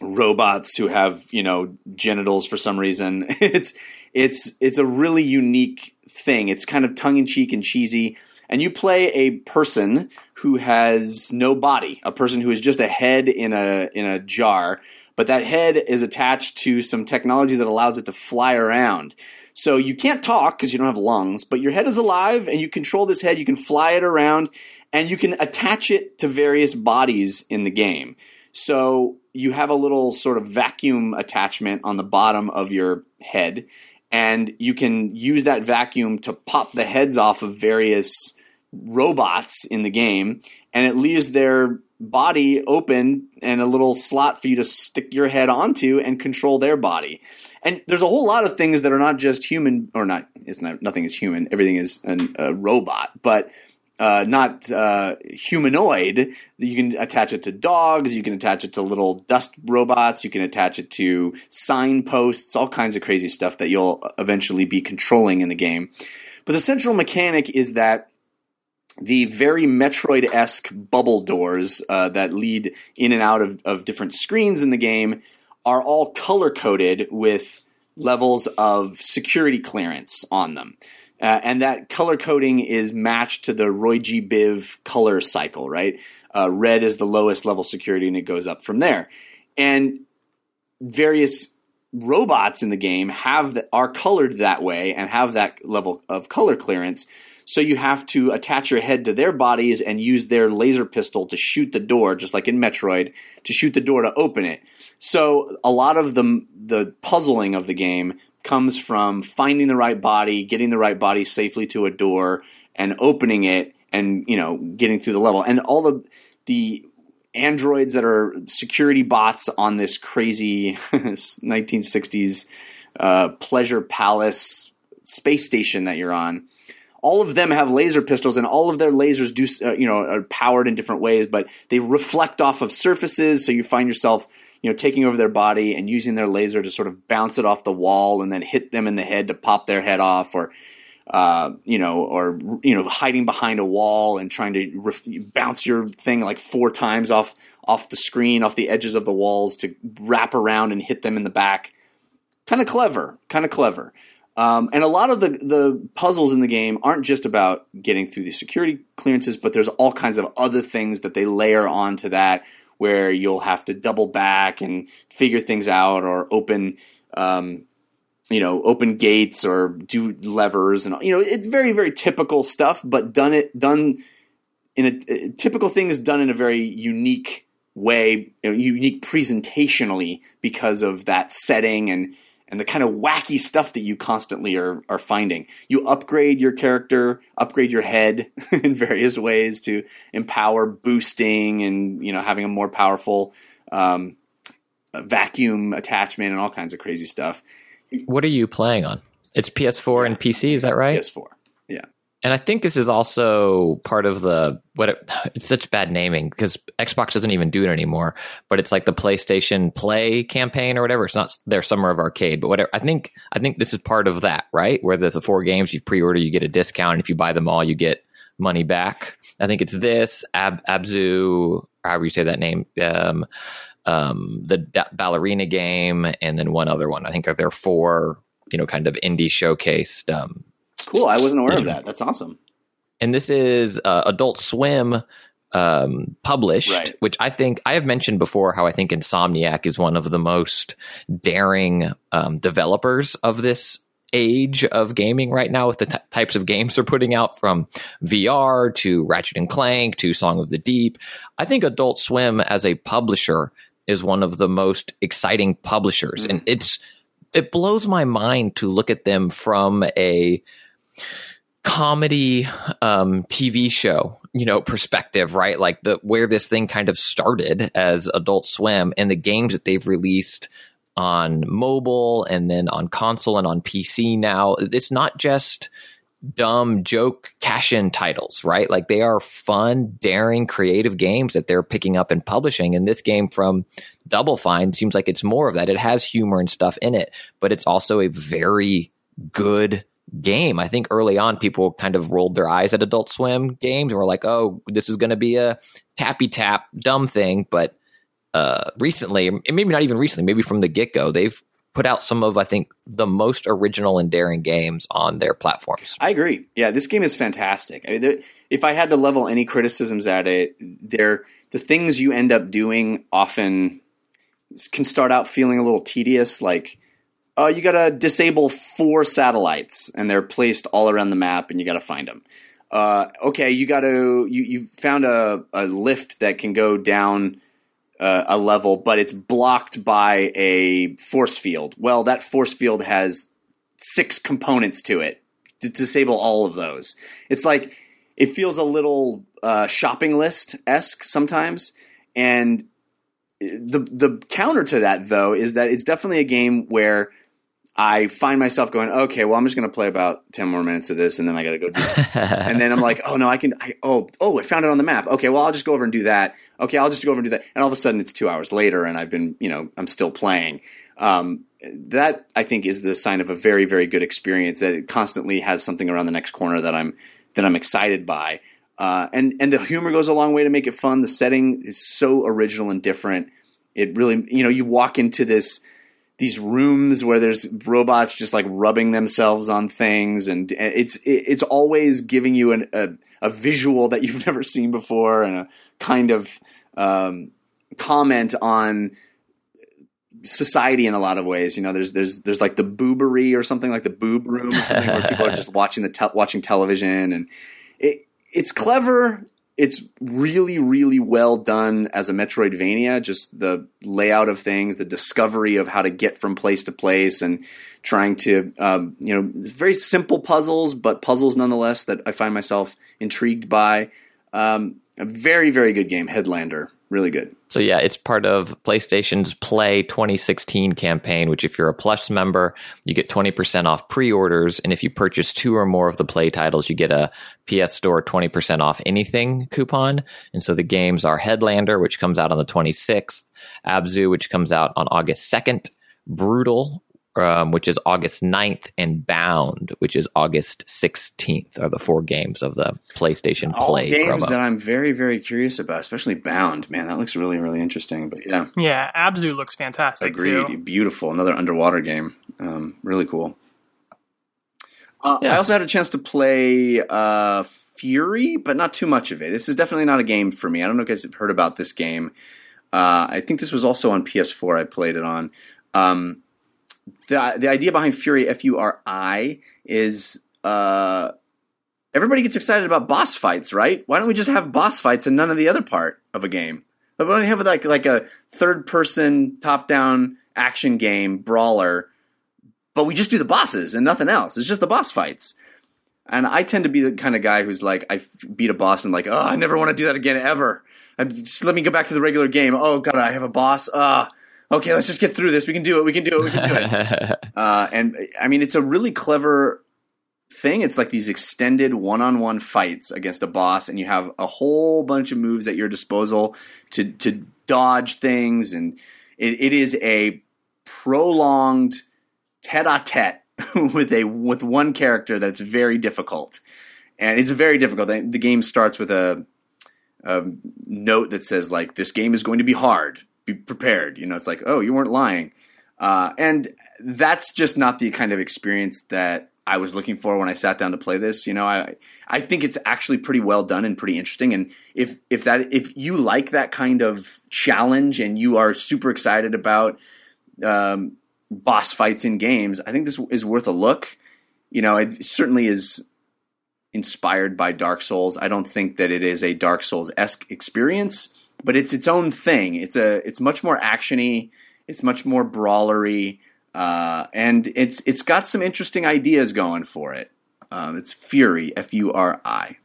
robots who have you know genitals for some reason. [LAUGHS] It's it's it's a really unique thing. It's kind of tongue in cheek and cheesy. And you play a person who has no body, a person who is just a head in a in a jar, but that head is attached to some technology that allows it to fly around. So you can't talk because you don't have lungs, but your head is alive and you control this head. You can fly it around and you can attach it to various bodies in the game. So you have a little sort of vacuum attachment on the bottom of your head, and you can use that vacuum to pop the heads off of various robots in the game, and it leaves their body open and a little slot for you to stick your head onto and control their body. And there's a whole lot of things that are not just human, or not. It's not. Nothing is human. Everything is an, a robot, but uh, not uh, humanoid. You can attach it to dogs. You can attach it to little dust robots. You can attach it to signposts. All kinds of crazy stuff that you'll eventually be controlling in the game. But the central mechanic is that the very Metroid esque bubble doors uh, that lead in and out of, of different screens in the game are all color coded with levels of security clearance on them. Uh, and that color coding is matched to the Roy G. Biv color cycle, right? Uh, red is the lowest level security, and it goes up from there. And various robots in the game have the, are colored that way and have that level of color clearance. So you have to attach your head to their bodies and use their laser pistol to shoot the door, just like in Metroid, to shoot the door to open it. So a lot of the the puzzling of the game comes from finding the right body, getting the right body safely to a door, and opening it, and you know getting through the level. And all the the androids that are security bots on this crazy [LAUGHS] 1960s uh, pleasure palace space station that you're on. All of them have laser pistols, and all of their lasers do, uh, you know, are powered in different ways, but they reflect off of surfaces. So you find yourself, you know, taking over their body and using their laser to sort of bounce it off the wall, and then hit them in the head to pop their head off, or uh, you know, or you know, hiding behind a wall and trying to bounce your thing like four times off off the screen, off the edges of the walls to wrap around and hit them in the back. Kind of clever, kind of clever. Um, and a lot of the the puzzles in the game aren't just about getting through the security clearances, but there's all kinds of other things that they layer onto that, where you'll have to double back and figure things out, or open um, you know, open gates or do levers and you know, it's very very typical stuff, but done it done in a, typical things done in a very unique way, you know, unique presentationally because of that setting and and the kind of wacky stuff that you constantly are are finding. You upgrade your character, upgrade your head [LAUGHS] in various ways to empower boosting and you know having a more powerful um, vacuum attachment and all kinds of crazy stuff. What are you playing on? It's PS4 and PC, is that right? PS4. And I think this is also part of the what it, [LAUGHS] it's such bad naming because Xbox doesn't even do it anymore. But it's like the PlayStation Play campaign or whatever. It's not their Summer of Arcade, but whatever. I think I think this is part of that, right? Where there's the four games you pre-order, you get a discount, and if you buy them all, you get money back. I think it's this Ab, Abzu, however you say that name. Um, um, the da- ballerina game, and then one other one. I think there are four, you know, kind of indie showcased um, Cool. I wasn't aware of that. That's awesome. and this is uh, Adult Swim um, published, Right. which I think I have mentioned before how I think Insomniac is one of the most daring um, developers of this age of gaming right now with the t- types of games they're putting out from VR to Ratchet and Clank to Song of the Deep. I think Adult Swim as a publisher is one of the most exciting publishers and it's it blows my mind to look at them from a comedy um, TV show, you know, perspective, right? Like the where this thing kind of started as Adult Swim and the games that they've released on mobile and then on console and on PC now. It's not just dumb joke cash in titles, right? Like they are fun, daring, creative games that they're picking up and publishing. And this game from Double Fine seems like it's more of that. It has humor and stuff in it, but it's also a very good game. I think early on people kind of rolled their eyes at Adult Swim games and were like, "Oh, this is going to be a tappy tap dumb thing." But uh, recently, and maybe not even recently, maybe from the get go, they've put out some of I think the most original and daring games on their platforms. I agree. Yeah, this game is fantastic. I mean, if I had to level any criticisms at it, they're the things you end up doing often can start out feeling a little tedious. Like, uh, you got to disable four satellites, and they're placed all around the map, and you got to find them. Uh, okay, you got to you you found a, a lift that can go down uh, a level, but it's blocked by a force field. Well, that force field has six components to it to disable all of those. It's like it feels a little uh, shopping list esque sometimes, and the the counter to that though is that it's definitely a game where I find myself going, okay, well, I'm just going to play about ten more minutes of this, and then I got to go do something. [LAUGHS] and then I'm like, oh no, I can. I, oh, oh, I found it on the map. Okay, well, I'll just go over and do that. Okay, I'll just go over and do that. And all of a sudden, it's two hours later, and I've been, you know, I'm still playing. Um, that I think is the sign of a very, very good experience. That it constantly has something around the next corner that I'm that I'm excited by. Uh, and and the humor goes a long way to make it fun. The setting is so original and different. It really, you know, you walk into this these rooms where there's robots just like rubbing themselves on things, and it's it's always giving you an, a a visual that you've [LAUGHS] never seen before, and a kind of um, comment on society in a lot of ways. You know, there's there's there's like the boobery or something like the boob room, where people are [LAUGHS] just watching the te- watching television, and it it's clever. It's really really well done as a Metroidvania. Just the layout of things, the discovery of how to get from place to place, and trying to um, you know very simple puzzles, but puzzles nonetheless that I find myself intrigued by. Um, a very very good game, Headlander. Really good. So yeah, it's part of PlayStation's Play 2016 campaign, which if you're a Plus member, you get 20% off pre-orders, and if you purchase two or more of the Play titles, you get a PS Store 20% off anything coupon. And so the games are Headlander, which comes out on the 26th, Abzu, which comes out on August 2nd, Brutal, um, which is August 9th, and Bound, which is August 16th, are the four games of the PlayStation All Play games promo. that I'm very very curious about, especially Bound. Man, that looks really really interesting. But yeah, Yeah, Abzu looks fantastic agreed. too. Beautiful. Another underwater game. Um, really cool. Uh, I also had a chance to play uh, Furi, but not too much of it. This is definitely not a game for me. I don't know if you guys have heard about this game. Uh, I think this was also on PS4. I played it on. Um, the the idea behind Furi F U R I is uh, everybody gets excited about boss fights, right? Why don't we just have boss fights and none of the other part of a game? Why don't we have like like a third person top down action game brawler, but we just do the bosses and nothing else. It's just the boss fights. And I tend to be the kind of guy who's like, I beat a boss and like, oh, I never want to do that again ever. I, just let me go back to the regular game. Oh god, I have a boss. Ah, okay, let's just get through this. We can do it. We can do it. We can do it. [LAUGHS] Uh, and I mean, it's a really clever thing. It's like these extended one-on-one fights against a boss, and you have a whole bunch of moves at your disposal to to dodge things, and it, it is a prolonged tete-a-tete [LAUGHS] with a with one character that's very difficult, and it's very difficult. The, the game starts with a, a note that says like, "This game is going to be hard. Be prepared." You know, it's like, "Oh, you weren't lying." Uh, and that's just not the kind of experience that I was looking for when I sat down to play this. You know, I I think it's actually pretty well done and pretty interesting. And if if that if you like that kind of challenge and you are super excited about um, boss fights in games, I think this is worth a look. You know, it certainly is inspired by Dark Souls. I don't think that it is a Dark Souls esque experience, but it's its own thing. It's a it's much more actiony. It's much more brawlery, uh, and it's it's got some interesting ideas going for it. Um, it's Furi, F U R I.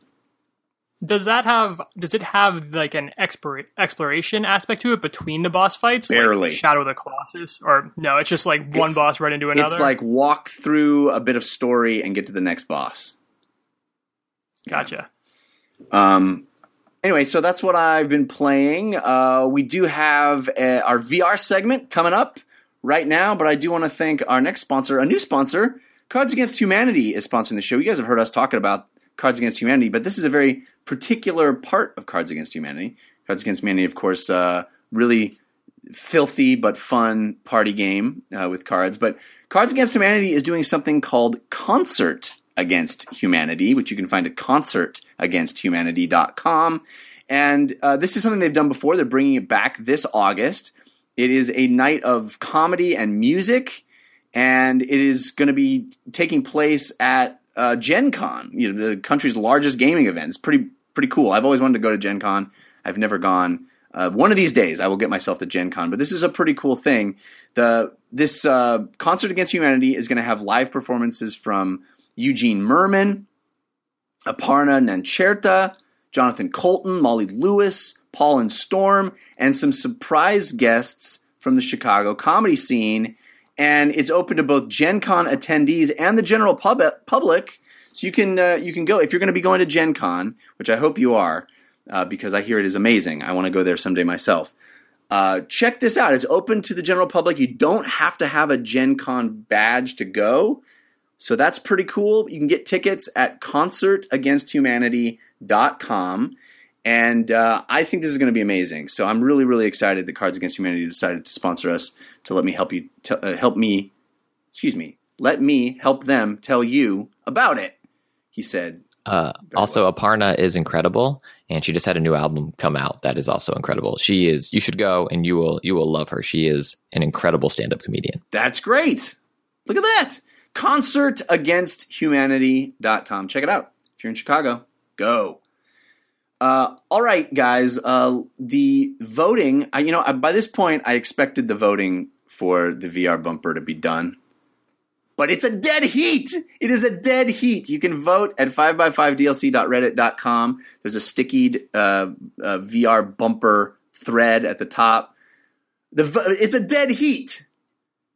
Does that have? Does it have like an expir- exploration aspect to it between the boss fights? like Barely. Shadow of the Colossus, or no? It's just like one It's- boss right into another. It's like walk through a bit of story and get to the next boss. gotcha. Um, anyway, so that's what I've been playing. Uh, we do have uh our VR segment coming up right now, but I do want to thank our next sponsor, a new sponsor. Cards Against Humanity is sponsoring the show. You guys have heard us talking about Cards Against Humanity, but this is a very particular part of Cards Against Humanity. Cards Against Humanity, of course, uh, really filthy but fun party game uh, with cards. But Cards Against Humanity is doing something called Concert Against Humanity, which you can find at concertagainsthumanity.com. And uh, this is something they've done before. They're bringing it back this August. It is a night of comedy and music, and it is going to be taking place at uh, Gen Con, you know, the country's largest gaming event. It's pretty pretty cool. I've always wanted to go to Gen Con. I've never gone. Uh, one of these days, I will get myself to Gen Con. But this is a pretty cool thing. The this uh, concert against humanity is going to have live performances from Eugene Mirman, Aparna Nancherla, Jonathan Coulton, Molly Lewis, Paul and Storm, and some surprise guests from the Chicago comedy scene. And it's open to both Gen Con attendees and the general pub- public. So you can uh, you can go if you're going to be going to Gen Con, which I hope you are, uh, because I hear it is amazing. I want to go there someday myself. Uh, check this out. It's open to the general public. You don't have to have a Gen Con badge to go, So that's pretty cool. You can get tickets at concertagainsthumanity.com. And uh, I think this is going to be amazing. So I'm really, really excited that Cards Against Humanity decided to sponsor us to let me help you, t- uh, help me, excuse me, let me help them tell you about it. He said, Uh, also, Aparna is incredible, and she just had a new album come out that is also incredible. She is. You should go, and you will you will love her. She is an incredible stand up comedian. That's great. Look at that. Concertagainsthumanity.com. Check it out. If you're in Chicago, go. Uh, all right, guys. Uh, the voting, I, you know, I, by this point, I expected the voting for the VR bumper to be done. But it's a dead heat. It is a dead heat. You can vote at 5x5dlc.reddit.com. There's a stickied uh, uh, VR bumper thread at the top. The it's a dead heat.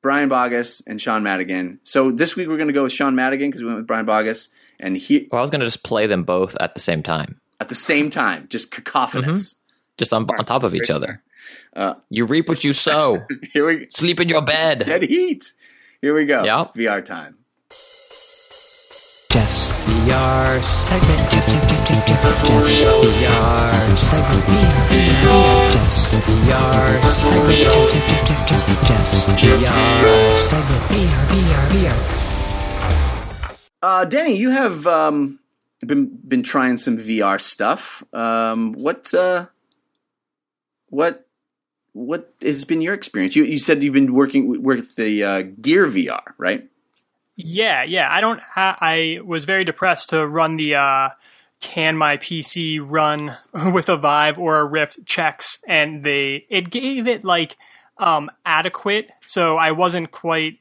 Brian Bogus and Sean Madigan. So this week we're going to go with Sean Madigan because we went with Brian Bogus, and he Well, I was going to just play them both at the same time, at the same time, just cacophonous. just on, on top of each other. Uh, You reap what you sow. [LAUGHS] Here we Sleep in your bed. dead heat. Here we go. Yep. VR time. VR segment. Jeff, Jeff, Jeff, Jeff, Jeff, Jeff's VR segment. Jeff's VR segment. Jeff, Jeff, Jeff, Jeff, Jeff, Jeff's VR segment. VR, VR, VR. Uh, Denny, you have um, been been trying some VR stuff. Um, what uh, what what has been your experience? You you said you've been working with the uh, Gear VR, right? Yeah, yeah. I don't. Ha- I was very depressed to run the uh, can my PC run [LAUGHS] with a Vive or a Rift checks, and they it gave it like um, adequate. So I wasn't quite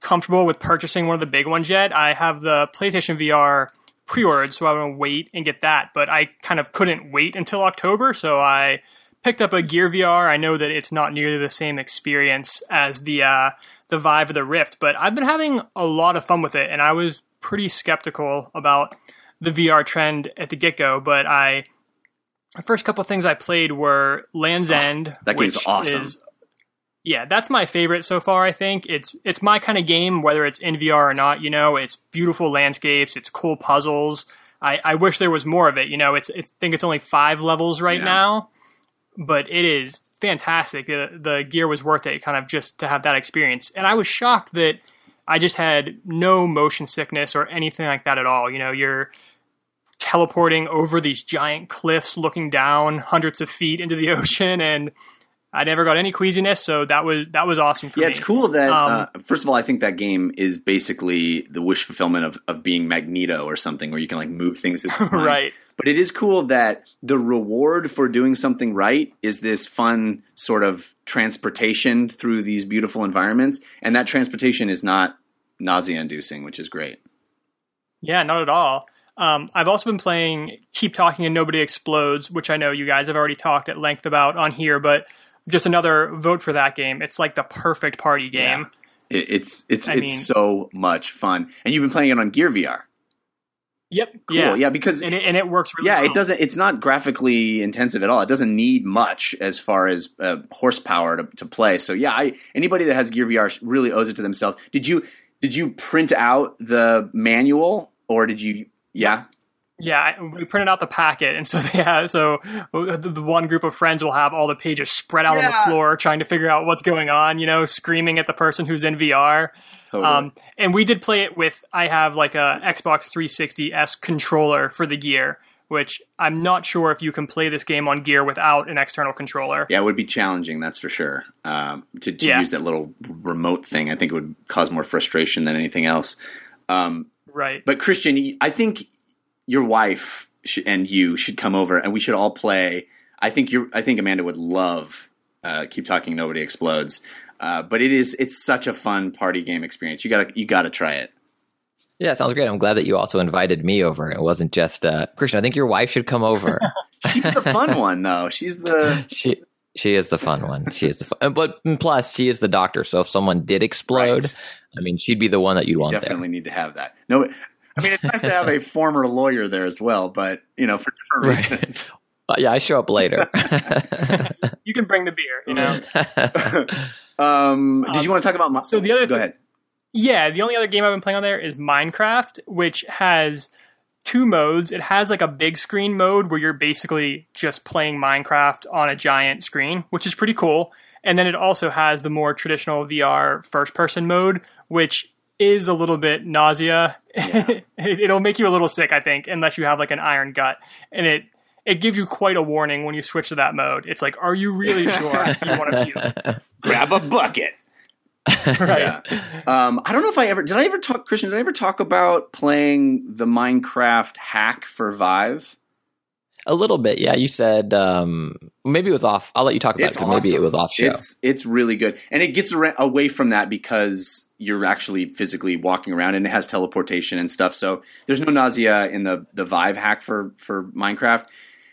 comfortable with purchasing one of the big ones yet. I have the PlayStation VR pre-ordered, so I'm gonna wait and get that. But I kind of couldn't wait until October, so I picked up a Gear VR. I know that it's not nearly the same experience as the uh, the Vive or the Rift, but I've been having a lot of fun with it, and I was pretty skeptical about the VR trend at the get go. But I, the first couple things I played were Land's End. that game's awesome. is- yeah, that's my favorite so far. I think it's it's my kind of game, whether it's in VR or not. You know, it's beautiful landscapes, it's cool puzzles. I, I wish there was more of it. You know, it's, it's I think it's only five levels right Yeah. now, but it is fantastic. The, the gear was worth it, kind of just to have that experience. And I was shocked that I just had no motion sickness or anything like that at all. You know, you're teleporting over these giant cliffs, looking down hundreds of feet into the [LAUGHS] ocean, and I never got any queasiness. So that was that was awesome for me. Yeah, me. it's cool that Um, uh, first of all, I think that game is basically the wish fulfillment of, of being Magneto or something, where you can like move things. [LAUGHS] right. But it is cool that the reward for doing something right is this fun sort of transportation through these beautiful environments, and that transportation is not nausea-inducing, which is great. Yeah, not at all. Um, I've also been playing Keep Talking and Nobody Explodes, which I know you guys have already talked at length about on here, but just another vote for that game. It's like the perfect party game. It, it's it's I it's mean- so much fun, and you've been playing it on Gear VR. Yep. Cool, Yeah. yeah, because And it, and it works really yeah, well. it doesn't. It's not graphically intensive at all. It doesn't need much as far as uh, horsepower to, to play. So yeah, I, anybody that has Gear VR really owes it to themselves. Did you did you print out the manual or did you? Yeah, Yeah, we printed out the packet, and so [LAUGHS] they have so the the one group of friends will have all the pages spread out on the floor, trying to figure out what's going on. You know, screaming at the person who's in VR. totally. Um, and we did play it with. I have like a Xbox 360s controller for the Gear, which I'm not sure if you can play this game on Gear without an external controller. yeah, it would be challenging. That's for sure. Um, to to Yeah. use that little remote thing, I think it would cause more frustration than anything else. Um, Right. But Christian, I think your wife sh- and you should come over, and we should all play. I think you I think Amanda would love. Uh, Keep talking, nobody explodes. Uh, but it is it's such a fun party game experience. You gotta you gotta try it. Yeah, sounds great. I'm glad that you also invited me over. It wasn't just uh, Christian. I think your wife should come over. [LAUGHS] She's the fun one though. She's the [LAUGHS] she she is the fun one. She is the fun, but plus she is the doctor. So if someone did explode, Right. I mean, she'd be the one that you'd want definitely need to have that. No, I mean it's nice to have a [LAUGHS] former lawyer there as well, but you know for different Right. reasons. there. [LAUGHS] Uh, yeah, I show up later. [LAUGHS] You can bring the beer. You know. Um, did you want to talk about my? so the other go thi- ahead. Yeah, the only other game I've been playing on there is Minecraft, which has two modes. It has like a big screen mode where you're basically just playing Minecraft on a giant screen, which is pretty cool. And then it also has the more traditional VR first person mode, which is a little bit nausea. [LAUGHS] it, it'll make you a little sick, I think, unless you have like an iron gut. And it it gives you quite a warning when you switch to that mode. It's like, are you really sure you want to puke? Grab a bucket. [LAUGHS] Right. Um, I don't know if I ever did. I ever talk, Christian? Did I ever talk about playing the Minecraft hack for Vive? A little bit, yeah. You said um, maybe it was off. I'll let you talk about It's it because maybe it was off show. It's it's really good, and it gets away from that because you're actually physically walking around, and it has teleportation and stuff. So there's no nausea in the the Vive hack for for Minecraft,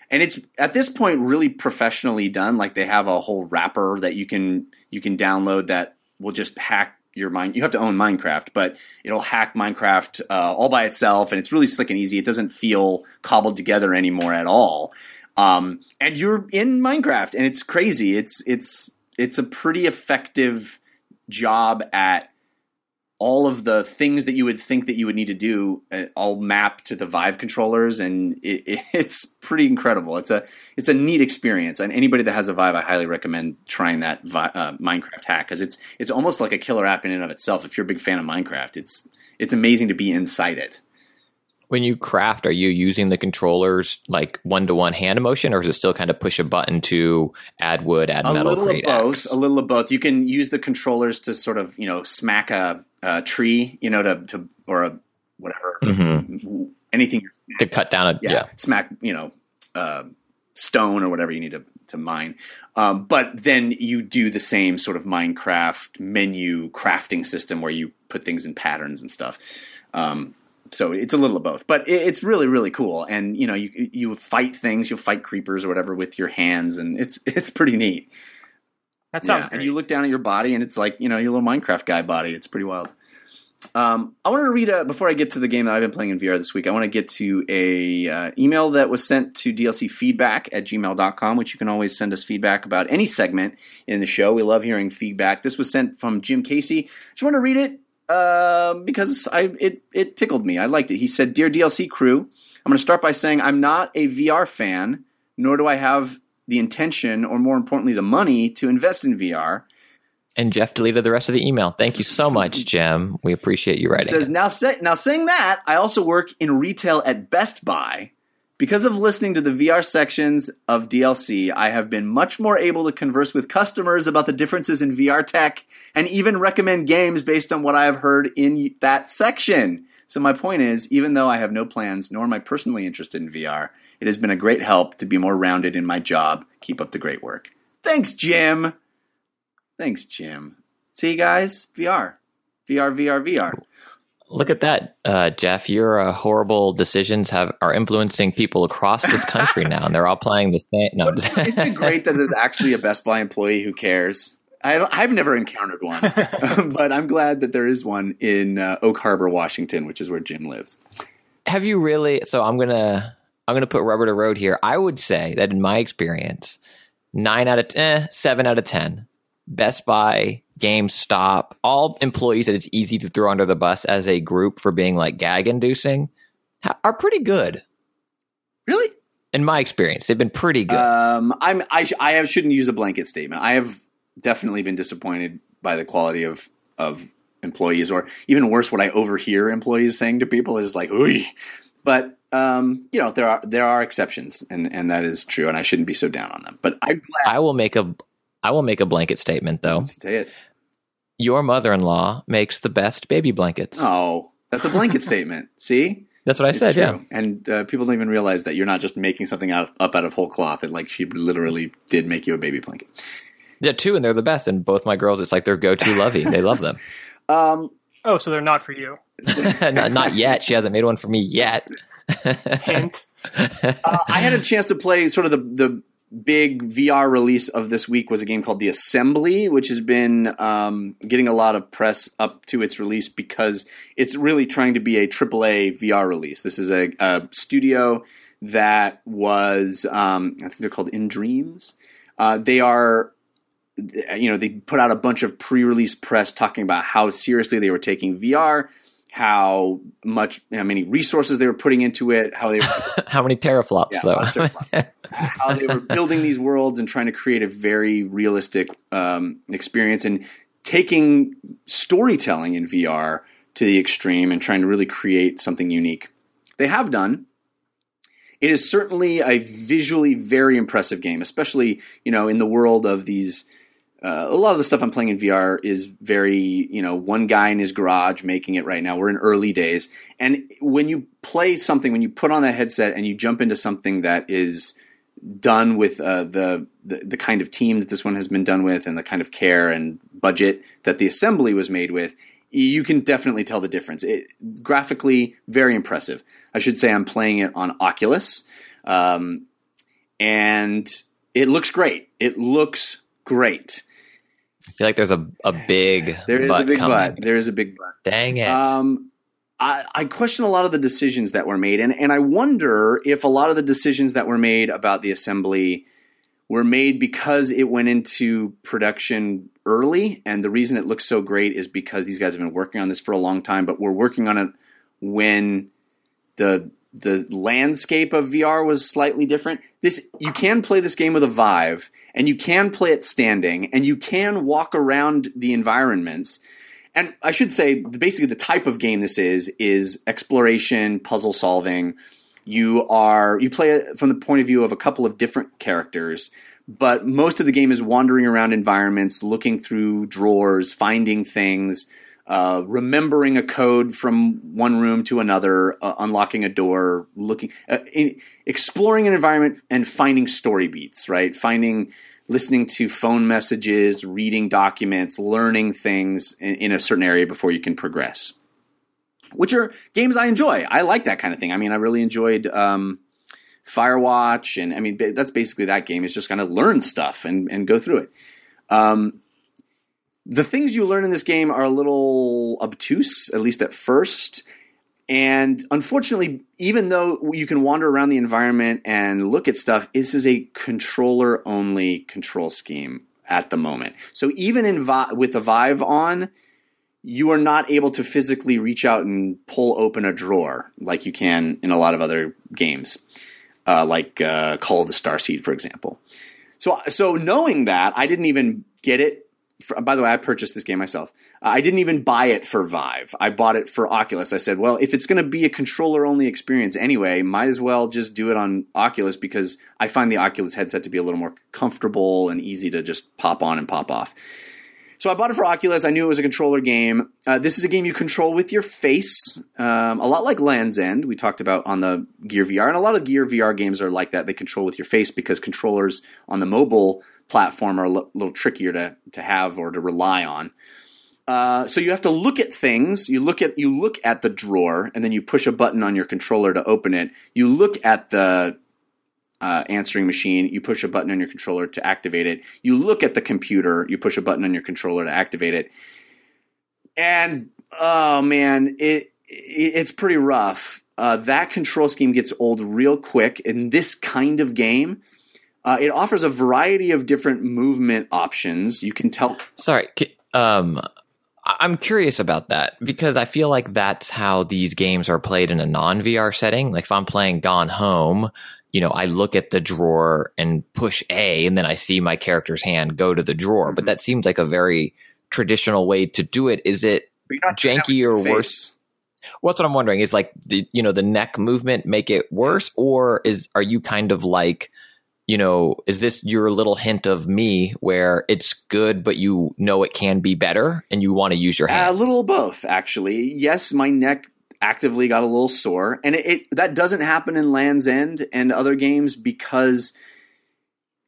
and it's at this point really professionally done. Like they have a whole wrapper that you can you can download that will just hack your mind. You have to own Minecraft, but it'll hack Minecraft uh, all by itself, and it's really slick and easy. It doesn't feel cobbled together anymore at all. Um, and you're in Minecraft, and it's crazy. It's it's it's a pretty effective job at all of the things that you would think that you would need to do uh, all map to the Vive controllers, and it, it, [LAUGHS] it's pretty incredible. It's a it's a neat experience, and anybody that has a Vive, I highly recommend trying that Vi- uh, Minecraft hack because it's it's almost like a killer app in and of itself. If you're a big fan of Minecraft, it's it's amazing to be inside it. When you craft, are you using the controllers like one to one hand motion, or is it still kind of push a button to add wood, add metal? a metal, little of both axe? a little of both you can use the controllers to sort of you know smack a, a tree you know to, to or a whatever Mhm. anything to cut down a yeah, yeah. smack you know uh, stone or whatever you need to, to mine um, but then you do the same sort of minecraft menu crafting system where you put things in patterns and stuff um, so it's a little of both but it's really really cool and you know you you fight things you'll fight creepers or whatever with your hands and it's [LAUGHS] it's pretty neat That sounds yeah, great. and you look down at your body, and it's like you know your little Minecraft guy body. It's pretty wild. Um, I want to read a, before I get to the game that I've been playing in VR this week. I want to get to a uh, email that was sent to DLC feedback at gmail.com, which you can always send us feedback about any segment in the show. We love hearing feedback. This was sent from Jim Casey. Just want to read it uh, because I it it tickled me. I liked it. He said, "Dear DLC crew, I'm going to start by saying I'm not a VR fan, nor do I have the intention, or more importantly, the money to invest in VR." And Jeff deleted the rest of the email. Thank you so much, Jim. We appreciate you It writing. says it. now say, now saying that I also work in retail at Best Buy. Because of listening to the VR sections of DLC, I have been much more able to converse with customers about the differences in VR tech and even recommend games based on what I have heard in that section. So my point is, even though I have no plans nor am I personally interested in VR, it has been a great help to be more rounded in my job. Keep up the great work. Thanks, Jim. Thanks, Jim. See, you guys, VR. VR, VR, VR. Look at that, uh, Jeff. Your uh, horrible decisions have are influencing people across this country now, and they're all playing the same. No, just- [LAUGHS] Isn't it great that there's actually a Best Buy employee who cares? I, I've never encountered one, [LAUGHS] but I'm glad that there is one in uh, Oak Harbor, Washington, which is where Jim lives. have you really? So I'm gonna I'm gonna put rubber to road here. I would say that in my experience, nine out of seven out of ten, Best Buy, GameStop, all employees that it's easy to throw under the bus as a group for being like gag inducing, are pretty good. Really? In my experience, they've been pretty good. Um, I'm I, sh- I have, shouldn't use a blanket statement. I have definitely been disappointed by the quality of of employees, or even worse, what I overhear employees saying to people is like, "Ooh." But um, you know, there are there are exceptions, and and that is true, and I shouldn't be so down on them. But I'm glad I will make a I will make a blanket statement though. say it. Your mother-in-law makes the best baby blankets. Oh, that's a blanket [LAUGHS] statement. See. That's what I It's said. true. Yeah. and uh, people don't even realize that you're not just making something out up out of whole cloth. And like she literally did make you a baby blanket. Yeah, two, and they're the best. And both my girls, it's like their go-to lovey. They love them. [LAUGHS] Um, oh, so they're not for you. [LAUGHS] not, not yet. She hasn't made one for me yet. Hint. uh, I had a chance to play sort of the the big VR release of this week was a game called The Assembly, which has been um, getting a lot of press up to its release because it's really trying to be a AAA VR release. This is a, a studio that was, um, I think they're called nDreams. Uh, they are you know, they put out a bunch of pre-release press talking about how seriously they were taking VR, how much, how many resources they were putting into it, how they were [LAUGHS] How many teraflops Yeah, though? teraflops. [LAUGHS] how they were building these worlds and trying to create a very realistic um, experience and taking storytelling in VR to the extreme and trying to really create something unique. They have done. It is certainly a visually very impressive game, especially you know in the world of these. Uh, a lot of the stuff I'm playing in VR is very, you know, one guy in his garage making it right now. We're in early days. And when you play something, when you put on that headset and you jump into something that is done with uh, the, the the kind of team that this one has been done with, and the kind of care and budget that the assembly was made with, you can definitely tell the difference. It, graphically, very impressive. I should say I'm playing it on Oculus, um, and it looks great. It looks great. Feel like there's a, a big There is a big coming. but. There is a big but. Dang it. Um, I, I question a lot of the decisions that were made, and, and I wonder if a lot of the decisions that were made about the assembly were made because it went into production early, and the reason it looks so great is because these guys have been working on this for a long time, but we're working on it when the the landscape of VR was slightly different. This you can play this game with a Vive, and you can play it standing, and you can walk around the environments. And I should say, basically, the type of game this is is exploration, puzzle solving. You are you play it from the point of view of a couple of different characters, but most of the game is wandering around environments, looking through drawers, finding things, uh, remembering a code from one room to another, uh, unlocking a door, looking, uh, in, exploring an environment, and finding story beats. Right, finding, listening to phone messages, reading documents, learning things in, in a certain area before you can progress. Which are games I enjoy. I like that kind of thing. I mean, I really enjoyed. Um, Firewatch, and I mean that's basically that game is just going to learn stuff and and go through it. Um, the things you learn in this game are a little obtuse, at least at first. And unfortunately, even though you can wander around the environment and look at stuff, this is a controller only control scheme at the moment. So even in Vi- with the Vive on, you are not able to physically reach out and pull open a drawer like you can in a lot of other games, uh, like uh, Call of the Starseed, for example. So, so knowing that, I didn't even get it. For, by the way, I purchased this game myself. I didn't even buy it for Vive. I bought it for Oculus. I said, well, if it's going to be a controller only experience anyway, might as well just do it on Oculus because I find the Oculus headset to be a little more comfortable and easy to just pop on and pop off. So I bought it for Oculus. I knew it was a controller game. Uh, this is a game you control with your face, um, a lot like Land's End we talked about on the Gear VR, and a lot of Gear VR games are like that. They control with your face because controllers on the mobile platform are a little trickier to to have or to rely on. Uh, so you have to look at things. You look at you look at the drawer, and then you push a button on your controller to open it. You look at the uh, answering machine, you push a button on your controller to activate it. You look at the computer, you push a button on your controller to activate it. And oh man, it, it it's pretty rough. Uh, that control scheme gets old real quick in this kind of game. Uh, it offers a variety of different movement options. You can tell. Sorry. Um, I'm curious about that because I feel like that's how these games are played in a non VR setting. Like if I'm playing Gone Home, you know, I look at the drawer and push A and then I see my character's hand go to the drawer. But that seems like a very traditional way to do it. Is it You're not doing that with janky or face. worse? What's what I'm wondering is like the you know the neck movement make it worse, or is are you kind of like you know is this your little hint of me where it's good but you know it can be better and you want to use your head A little both, actually. Yes, my neck actively got a little sore, and it, it that doesn't happen in Land's End and other games because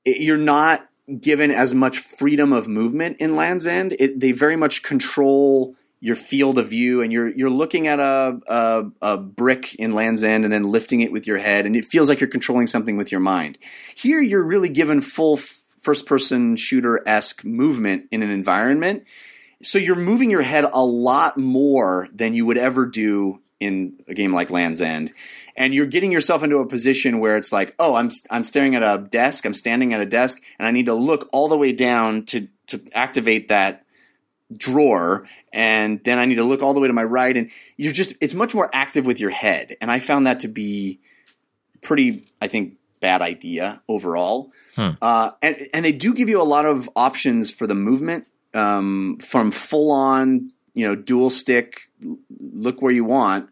it, you're not given as much freedom of movement in Land's End. It, they very much control your field of view, and you're you're looking at a, a a brick in Land's End and then lifting it with your head, and it feels like you're controlling something with your mind. Here, you're really given full first person shooter esque movement in an environment. So you're moving your head a lot more than you would ever do in a game like Land's End. And you're getting yourself into a position where it's like, oh, I'm I'm staring at a desk, I'm standing at a desk, and I need to look all the way down to to activate that drawer and then I need to look all the way to my right and you're just it's much more active with your head and I found that to be pretty I think bad idea overall. Uh, and and they do give you a lot of options for the movement um, from full on you know dual stick look where you want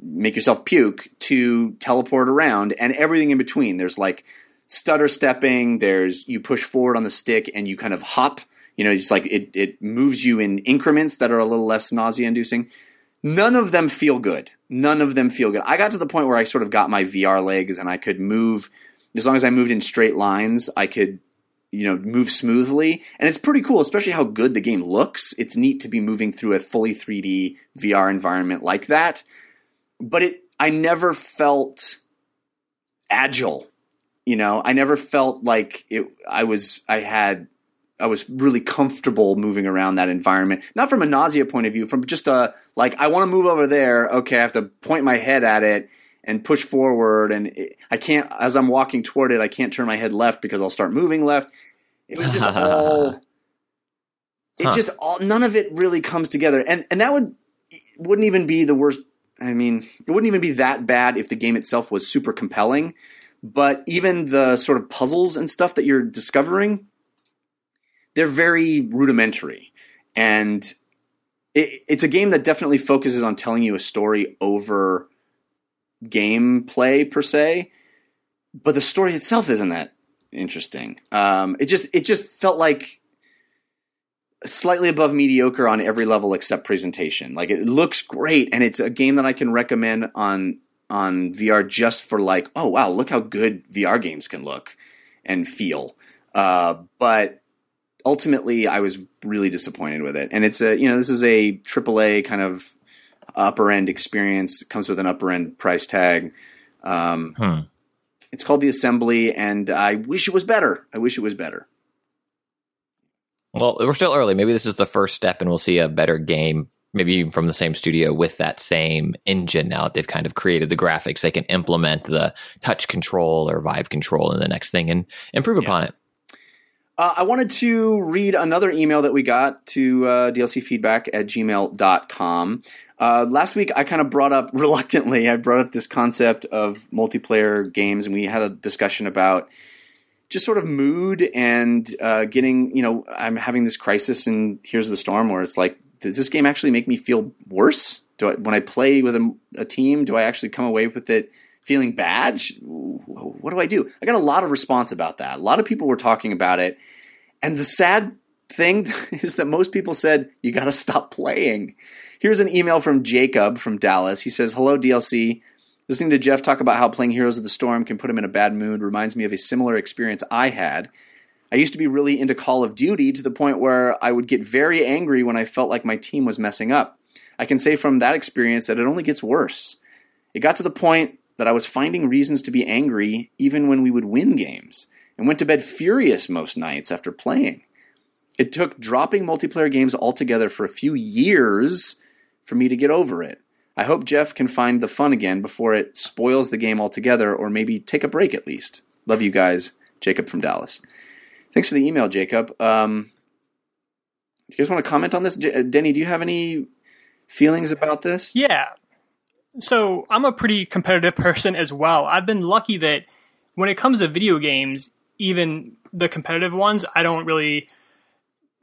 make yourself puke to teleport around and everything in between. There's like stutter stepping, there's you push forward on the stick and you kind of hop, you know, it's like it, it moves you in increments that are a little less nausea inducing. None of them feel good. None of them feel good. I got to the point where I sort of got my VR legs and I could move as long as I moved in straight lines, I could you know move smoothly and it's pretty cool especially how good the game looks it's neat to be moving through a fully 3d vr environment like that but it i never felt agile you know i never felt like it i was i had i was really comfortable moving around that environment. Not from a nausea point of view from just a like i want to move over there okay i have to point my head at it and push forward and it, i can't as i'm walking toward it i can't turn my head left because i'll start moving left. It was just all [LAUGHS] it Huh. just all none of it really comes together. And and that would wouldn't even be the worst i mean it wouldn't even be that bad if the game itself was super compelling. But even the sort of puzzles and stuff that you're discovering they're very rudimentary. And it, it's a game that definitely focuses on telling you a story over gameplay per se but the story itself isn't that interesting. Um, it just it just felt like slightly above mediocre on every level except presentation. Like it looks great and it's a game that i can recommend on on vr just for like oh wow look how good vr games can look and feel. Uh, but ultimately i was really disappointed with it and it's a you know this is a aaa kind of upper end experience it comes with an upper end price tag um, Hmm. it's called the assembly and i wish it was better i wish it was better Well, we're still early. Maybe this is the first step, and we'll see a better game, maybe even from the same studio with that same engine. Now that they've kind of created the graphics, they can implement the touch control or Vive control in the next thing and improve upon it. Uh, I wanted to read another email that we got to uh, dlcfeedback at gmail.com. Uh, last week, I kind of brought up [LAUGHS] reluctantly, I brought up this concept of multiplayer games, and we had a discussion about just sort of mood and uh, getting, you know, I'm having this crisis in Here's the Storm where it's like, does this game actually make me feel worse? Do I, when I play with a, a team, do I actually come away with it feeling bad? What do I do? I got a lot of response about that. A lot of people were talking about it. And the sad thing [LAUGHS] is that most people said, you got to stop playing. Here's an email from Jacob from Dallas. He says, Hello, DLC. Listening to Jeff talk about how playing Heroes of the Storm can put him in a bad mood reminds me of a similar experience I had. I used to be really into Call of Duty to the point where I would get very angry when I felt like my team was messing up. I can say from that experience that it only gets worse. It got to the point that I was finding reasons to be angry even when we would win games, and went to bed furious most nights after playing. It took dropping multiplayer games altogether for a few years for me to get over it. I hope Jeff can find the fun again before it spoils the game altogether, or maybe take a break at least. Love you guys, Jacob from Dallas. Thanks for the email, Jacob. Um, do you guys want to comment on this? Uh, Denny, do you have any feelings about this? Yeah. So I'm a pretty competitive [LAUGHS] person as well. I've been lucky that when it comes to video games, even the competitive ones, I don't really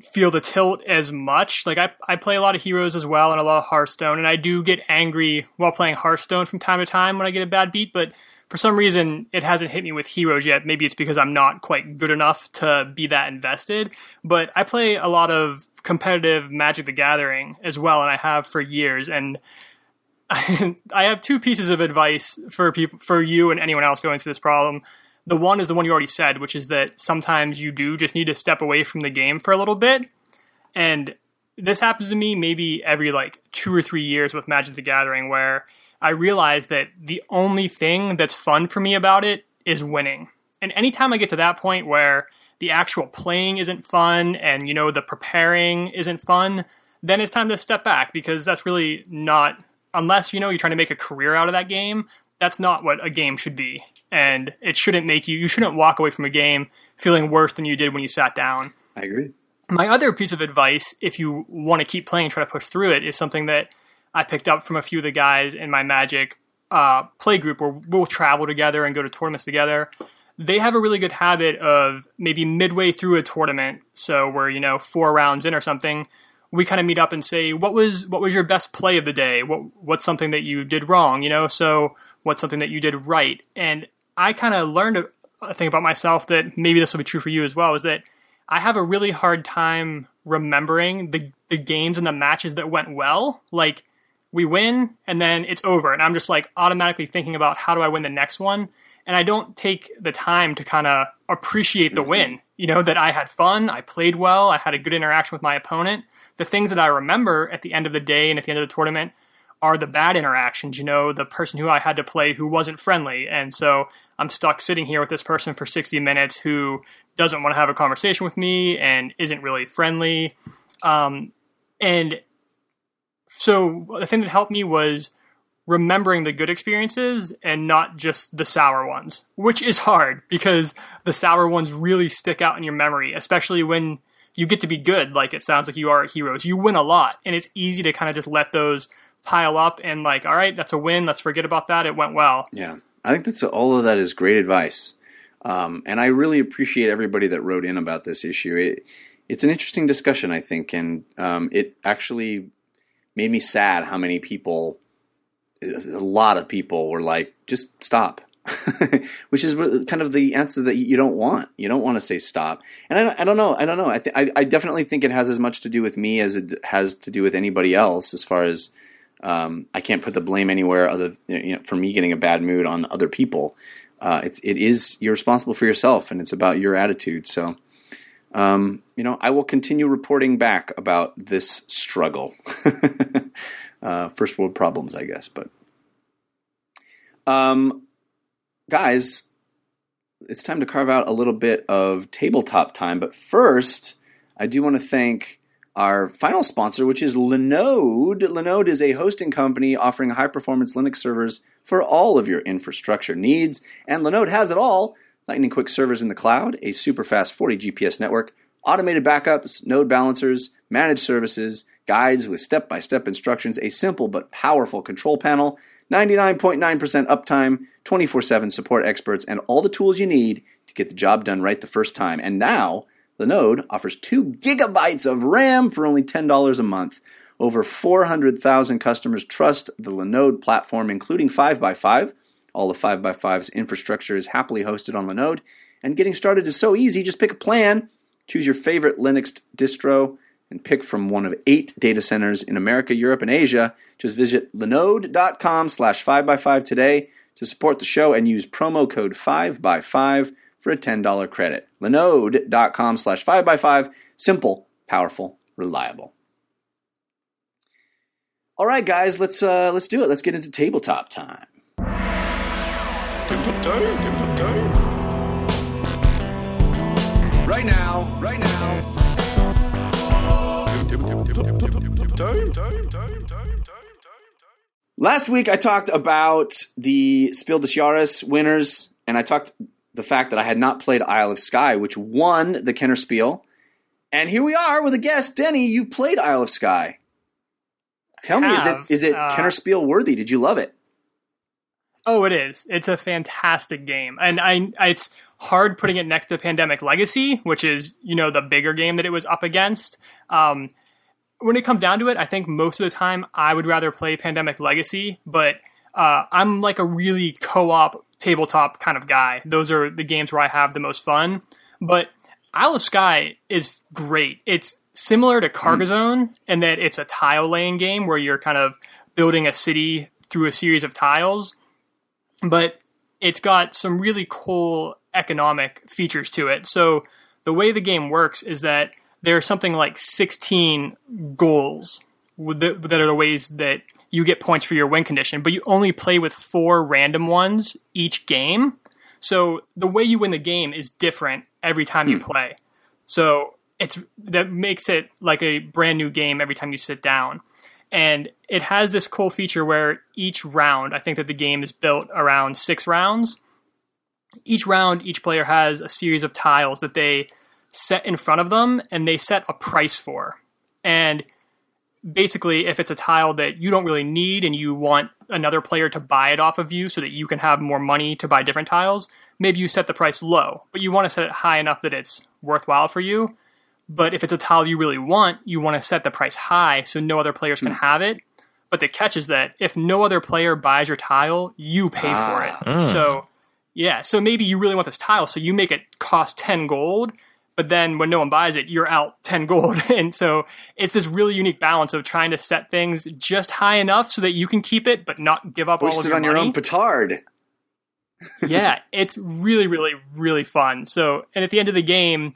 feel the tilt as much. Like I, I play a lot of Heroes as well and a lot of Hearthstone, and I do get angry while playing Hearthstone from time to time when I get a bad beat, but for some reason it hasn't hit me with Heroes yet. Maybe it's because I'm not quite good enough to be that invested. But I play a lot of competitive Magic the Gathering as well, and I have for years, and [LAUGHS] I have two pieces of advice for people, for you and anyone else going through this problem. The one is the one you already said, which is that sometimes you do just need to step away from the game for a little bit. And this happens to me maybe every like two or three years with Magic the Gathering, where I realize that the only thing that's fun for me about it is winning. And anytime I get to that point where the actual playing isn't fun and you know the preparing isn't fun, then it's time to step back because that's really not unless you know you're trying to make a career out of that game, that's not what a game should be. And it shouldn't make you you shouldn't walk away from a game feeling worse than you did when you sat down. I agree. my other piece of advice, if you want to keep playing try to push through it, is something that I picked up from a few of the guys in my Magic uh, play group where we'll travel together and go to tournaments together. They have a really good habit of maybe midway through a tournament, so we're you know four rounds in or something, we kind of meet up and say what was what was your best play of the day? What what's something that you did wrong? You know, so what's something that you did right? And I kind of learned a, a thing about myself that maybe this will be true for you as well. Is that I have a really hard time remembering the the games and the matches that went well. Like we win and then it's over, and I'm just like automatically thinking about how do I win the next one, and I don't take the time to kind of appreciate the mm-hmm. win. You know that I had fun, I played well, I had a good interaction with my opponent. The things that I remember at the end of the day and at the end of the tournament are the bad interactions, you know, the person who I had to play who wasn't friendly. And so I'm stuck sitting here with this person for 60 minutes who doesn't want to have a conversation with me and isn't really friendly. Um, and so the thing that helped me was remembering the good experiences and not just the sour ones, which is hard because the sour ones really stick out in your memory, especially when you get to be good. Like it sounds like you are at Heroes. You win a lot, and it's easy to kind of just let those pile up and like, all right, that's a win. Let's forget about that. It went well. Yeah, I think that's all of that is great advice, um, and I really appreciate everybody that wrote in about this issue. It, it's an interesting discussion, I think, and um, it actually made me sad how many people, a lot of people, were like, just stop. [LAUGHS] Which is kind of the answer that you don't want. You don't want to say stop. And I, don't- I don't know. I don't know. I, th- I, I definitely think it has as much to do with me as it has to do with anybody else. As far as um, I can't put the blame anywhere other you know, for me getting a bad mood on other people. Uh, it's it is you're responsible for yourself, and it's about your attitude. So, um, you know, I will continue reporting back about this struggle. [LAUGHS] uh, first world problems, I guess. But, um, guys, it's time to carve out a little bit of tabletop time. But first, I do want to thank our final sponsor, which is Linode. Linode is a hosting company offering high performance Linux servers for all of your infrastructure needs. And Linode has it all lightning quick servers in the cloud, a super fast 40 GPS network, automated backups, node balancers, managed services, guides with step by step instructions, a simple but powerful control panel, 99.9% uptime, 24 7 support experts, and all the tools you need to get the job done right the first time. And now, Linode offers 2 gigabytes of RAM for only $10 a month. Over 400,000 customers trust the Linode platform, including 5x5. All of 5x5's infrastructure is happily hosted on Linode, and getting started is so easy. Just pick a plan, choose your favorite Linux distro, and pick from one of eight data centers in America, Europe, and Asia. Just visit linode.com slash 5x5 today to support the show and use promo code 5x5 for a $10 credit. linode.com slash 5x5. Simple, powerful, reliable. All right, guys, let's uh, let's do it. Let's get into tabletop time. Right now, right now. Last week I talked about the Spiel des Jahres winners, and I talked the fact that I had not played Isle of Skye, which won the Kenner Spiel. And here we are with a guest, Denny. You played Isle of Skye. Tell me, is it is it uh, Kenner Spiel worthy? Did you love it? Oh, it is. It's a fantastic game, and I, I it's hard putting it next to Pandemic Legacy, which is you know the bigger game that it was up against. Um, when it comes down to it, I think most of the time I would rather play Pandemic Legacy, but uh, I'm like a really co-op tabletop kind of guy. Those are the games where I have the most fun. But Isle of Skye is great. It's similar to Carcassonne in that it's a tile laying game where you're kind of building a city through a series of tiles, but it's got some really cool economic features to it. So the way the game works is that there's something like 16 goals the- that are the ways that you get points for your win condition, but you only play with four random ones each game. So the way you win the game is different every time you hmm. play. So it's that makes it like a brand new game every time you sit down. And it has this cool feature where each round, I think that the game is built around six rounds. Each round, each player has a series of tiles that they set in front of them and they set a price for. And basically, if it's a tile that you don't really need and you want another player to buy it off of you so that you can have more money to buy different tiles, maybe you set the price low, but you want to set it high enough that it's worthwhile for you. But if it's a tile you really want, you want to set the price high so no other players can hmm. have it. But the catch is that if no other player buys your tile, you pay for it. Ah. Hmm. So, yeah, so maybe you really want this tile, so you make it cost 10 gold, but then when no one buys it, you're out [LAUGHS] 10 gold. [LAUGHS] And so it's this really unique balance of trying to set things just high enough so that you can keep it, but not give up all Hoist of it your on your money own petard. [LAUGHS] yeah, it's really, really, really fun. So, and at the end of the game,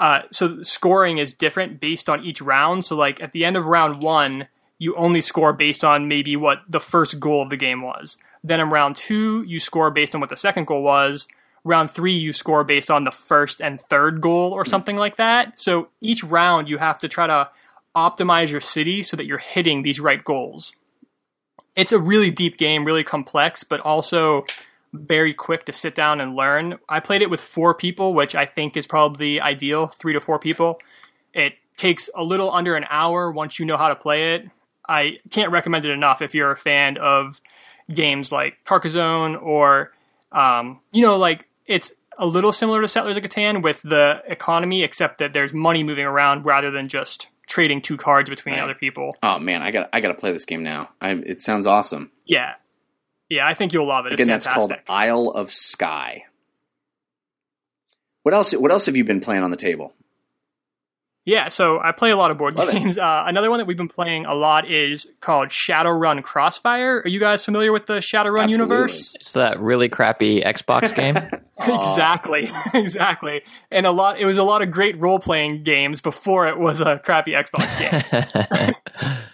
uh, so scoring is different based on each round. So, like at the end of round one, you only score based on maybe what the first goal of the game was. Then in round two, you score based on what the second goal was. Round three, you score based on the first and third goal or something like that. So each round, you have to try to optimize your city so that you're hitting these right goals. It's a really deep game, really complex, but also very quick to sit down and learn. I played it with four people, which I think is probably ideal, three to four people. It takes a little under an hour once you know how to play it. I can't recommend it enough if you're a fan of games like Carcassonne or, um, you know, like it's a little similar to Settlers of Catan with the economy, except that there's money moving around rather than just trading two cards between Right. other people. Oh man, I got I got to play this game now. I, it sounds awesome. Yeah. Yeah, I think you'll love it. Again, it's that's called. Isle of Skye. What else? What else have you been playing on the table? Yeah, so I play a lot of board Love games. [LAUGHS] Uh, another one that we've been playing a lot is called Shadowrun Crossfire. Are you guys familiar with the Shadowrun Absolutely. universe? It's that really crappy Xbox [LAUGHS] game. [LAUGHS] exactly, exactly. And a lot. It was a lot of great role playing games before it was a crappy Xbox game.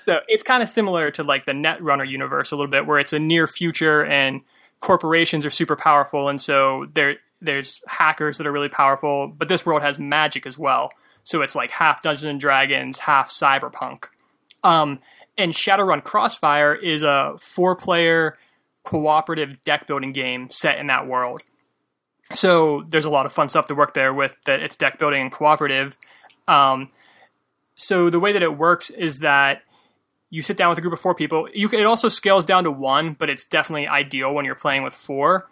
so it's kind of similar to like the Netrunner universe a little bit, where it's a near future and corporations are super powerful, and so there there's hackers that are really powerful. But this world has magic as well, so it's like half Dungeons and Dragons, half cyberpunk. Um, and Shadowrun Crossfire is a four player cooperative deck building game set in that world. So there's a lot of fun stuff to work there with that it's deck building and cooperative. Um, so the way that it works is that you sit down with a group of four people. You can, it also scales down to one, but it's definitely ideal when you're playing with four.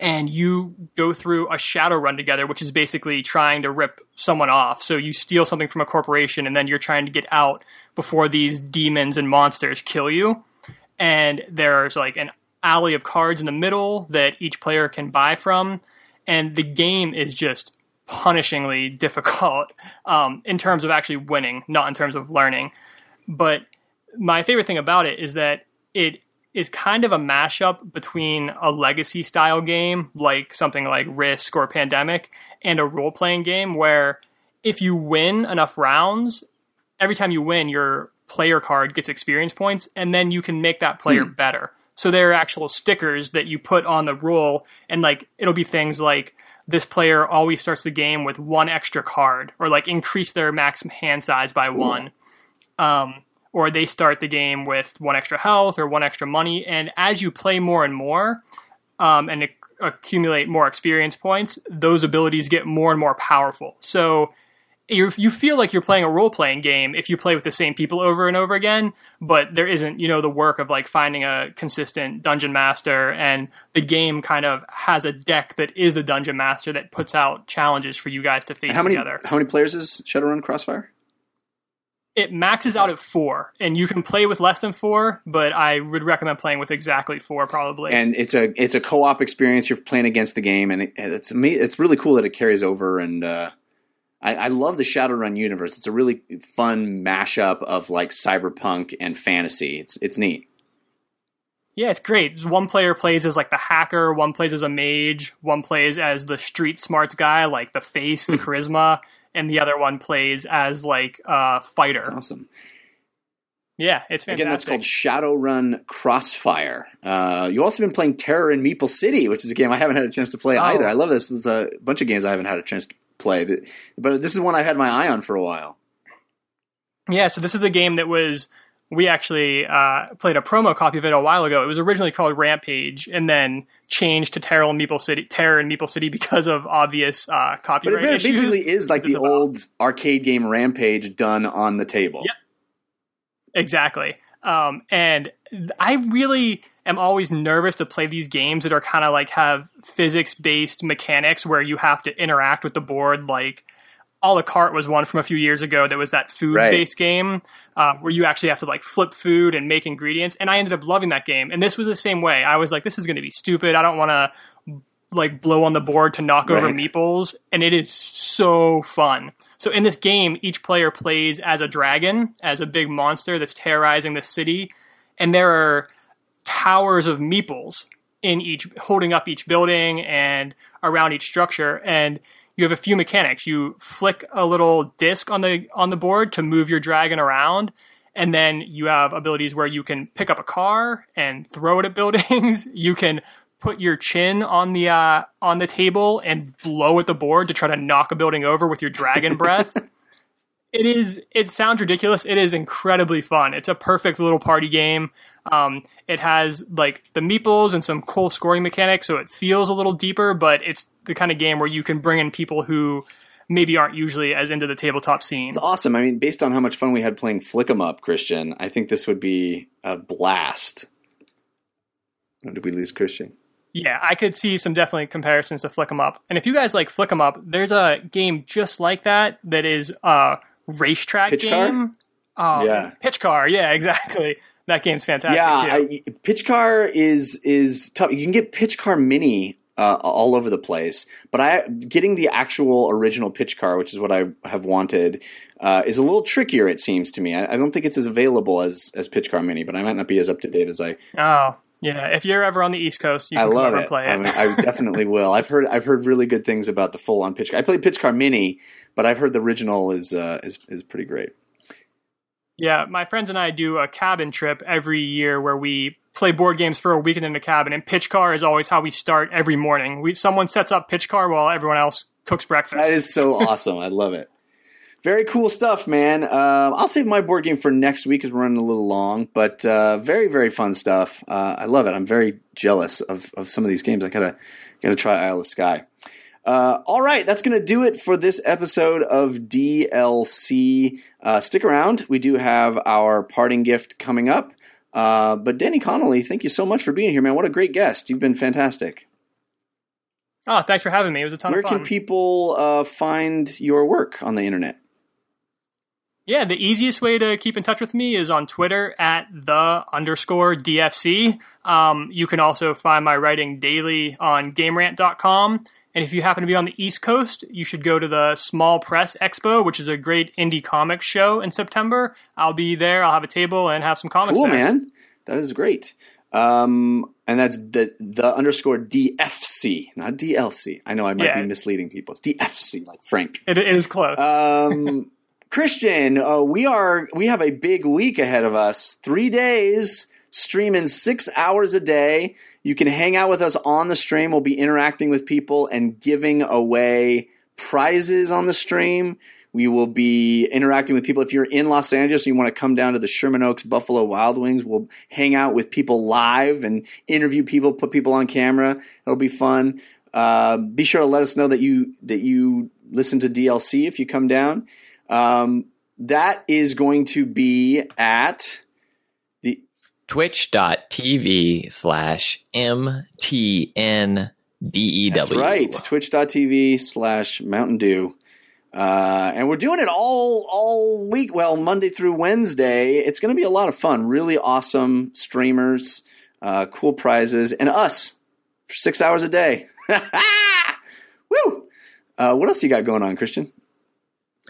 And you go through a shadow run together, which is basically trying to rip someone off. So you steal something from a corporation, and then you're trying to get out before these demons and monsters kill you. And there's like an alley of cards in the middle that each player can buy from. And the game is just punishingly [LAUGHS] difficult um, in terms of actually winning, not in terms of learning. But my favorite thing about it is that it is kind of a mashup between a legacy style game like something like Risk or Pandemic and a role playing game where if you win enough rounds, every time you win, your player card gets experience points, and then you can make that player better. So there are actual stickers that you put on the roll, and like it'll be things like this player always starts the game with one extra card, or like increase their max hand size by one. Um, or they start the game with one extra health or one extra money, and as you play more and more, um, and ac- accumulate more experience points, those abilities get more and more powerful. So you you feel like you're playing a role playing game if you play with the same people over and over again, but there isn't you know the work of like finding a consistent dungeon master, and the game kind of has a deck that is the dungeon master that puts out challenges for you guys to face And how many together. how many players is Shadowrun Crossfire? It maxes out at four, and you can play with less than four, but I would recommend playing with exactly four probably. And it's a it's a co op experience. You're playing against the game, and it, it's it's really cool that it carries over. And uh, I, I love the Shadowrun universe. It's a really fun mashup of like cyberpunk and fantasy. It's it's neat. Yeah, it's great. One player plays as like the hacker, one plays as a mage, one plays as the street smarts guy, like the face, the charisma, and the other one plays as like a fighter. Awesome. Yeah, it's fantastic. Again, that's called Shadowrun Crossfire. Uh, you also been playing Terror in Meeple City, which is a game I haven't had a chance to play Oh. either. I love this. There's a bunch of games I haven't had a chance to play, but this is one I've had my eye on for a while. Yeah, so this is the game that was we actually uh, played a promo copy of it a while ago. It was originally called Rampage, and then changed to Terror in Meeple City, Terror in Meeple City [LAUGHS] because of obvious uh, But it issues. basically is like the about- old arcade game Rampage done on the table. Yep. Exactly. Um, and I really am always nervous to play these games that are kind of like have physics based mechanics where you have to interact with the board. Like a la carte was one from a few years ago that was that food based game uh, where you actually have to like flip food and make ingredients. And I ended up loving that game. And this was the same way. I was like, this is going to be stupid. I don't want to like blow on the board to knock over meeples and it is so fun so in this game each player plays as a dragon as a big monster that's terrorizing the city and there are towers of meeples in each holding up each building and around each structure and you have a few mechanics you flick a little disc on the on the board to move your dragon around and then you have abilities where you can pick up a car and throw it at [LAUGHS] buildings you can put your chin on the uh, on the table and blow at the board to try to knock a building over with your dragon [LAUGHS] breath. It is. It sounds ridiculous. It is incredibly fun. It's a perfect little party game. Um, it has like the meeples and some cool scoring mechanics, so it feels a little deeper. But it's the kind of game where you can bring in people who maybe aren't usually as into the tabletop scene. It's awesome. I mean, based on how much fun we had playing Flick 'em Up, Christian, I think this would be a blast. Oh, Did we lose Christian? Yeah, I could see some definitely comparisons to Flick 'em Up. And if you guys like Flick 'em Up, there's a game just like that that is a racetrack Pitch Car? game. Oh, Yeah. Pitch Car. Yeah, exactly. That game's fantastic yeah. I, Pitch Car is is tough. You can get Pitch Car Mini uh, all over the place, but I getting the actual original Pitch Car, which is what I have wanted, uh, is a little trickier. It seems to me. I, I don't think it's as available as as Pitch Car Mini, but I might not be as up to date as I oh, yeah. If you're ever on the East Coast, you I love it. play I, it. mean, I definitely [LAUGHS] will. I've heard I've heard really good things about the full on pitch. Car. I played Pitch Car Mini, but I've heard the original is uh, is is pretty great. Yeah, my friends and I do a cabin trip every year where we play board games for a weekend in the cabin, and pitch car is always how we start every morning. We someone sets up pitch car while everyone else cooks breakfast. That is so [LAUGHS] awesome. I love it. Very cool stuff, man. Um, I'll save my board game for next week because we're running a little long, but uh, very very fun stuff. Uh, I love it. I'm very jealous of, of some of these games. I gotta gotta try Isle of Skye. Uh, all right, that's going to do it for this episode of DLC. Uh, stick around. We do have our parting gift coming up. Uh, but Denny Connolly, thank you so much for being here, man. What a great guest. You've been fantastic. oh, thanks for having me. It was a ton Where of fun. Where can people uh, find your work on the internet? Yeah, the easiest way to keep in touch with me is on Twitter at the underscore DFC. Um, you can also find my writing daily on GameRant.com. And if you happen to be on the East Coast, you should go to the Small Press Expo, which is a great indie comics show in September. I'll be there. I'll have a table and have some comics. Cool, there. man. That is great. Um, and that's the the underscore DFC, not DLC. I know I might Yeah. be misleading people. It's DFC, like Frank. It, it is close. Um, [LAUGHS] Christian, uh, we are we have a big week ahead of us. Three days streaming six hours a day. You can hang out with us on the stream. We'll be interacting with people and giving away prizes on the stream. We will be interacting with people. If you're in Los Angeles and you want to come down to the Sherman Oaks Buffalo Wild Wings, we'll hang out with people live and interview people, put people on camera. It'll be fun. Uh, be sure to let us know that you that you listen to DLC if you come down. Um, that is going to be at Twitch.tv slash MTNDEW. That's right. Twitch.tv slash Mountain Dew. Uh, and we're doing it all all week. Well, Monday through Wednesday. It's going to be a lot of fun. Really awesome streamers, uh, cool prizes, and us for six hours a day. [LAUGHS] Woo! Uh, what else you got going on, Christian?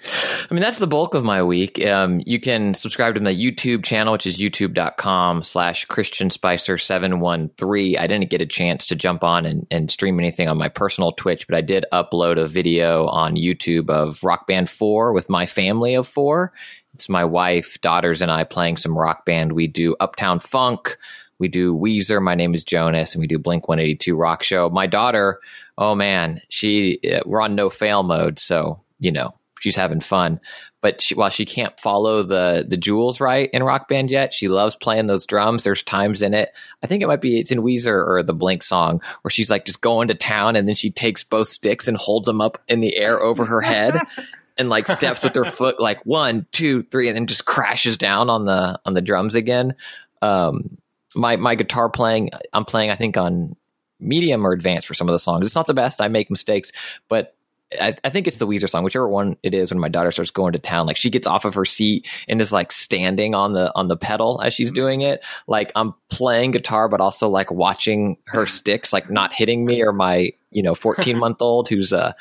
I mean, that's the bulk of my week. Um, you can subscribe to my YouTube channel, which is youtube.com slash Christian Spicer 713. I didn't get a chance to jump on and, and stream anything on my personal Twitch, but I did upload a video on YouTube of Rock Band 4 with my family of four. It's my wife, daughters, and I playing some rock band. We do Uptown Funk. We do Weezer. My name is Jonas, and we do Blink 182 Rock Show. My daughter, oh man, she, uh, we're on no fail mode. So, you know, she's having fun. But she, while she can't follow the the jewels right in Rock Band yet, she loves playing those drums. There's times in it. I think it might be it's in Weezer or the Blink song where she's like just going to town and then she takes both sticks and holds them up in the air over her head. [LAUGHS] And like steps with her foot like one, two, three, and then just crashes down on the on the drums again. Um, my my guitar playing, I'm playing I think on medium or advanced for some of the songs. It's not the best. I make mistakes, but I, I think it's the Weezer song, whichever one it is. When my daughter starts going to town, like she gets off of her seat and is like standing on the on the pedal as she's doing it. Like I'm playing guitar, but also like watching her [LAUGHS] sticks, like not hitting me or my you know 14 [LAUGHS] month old who's uh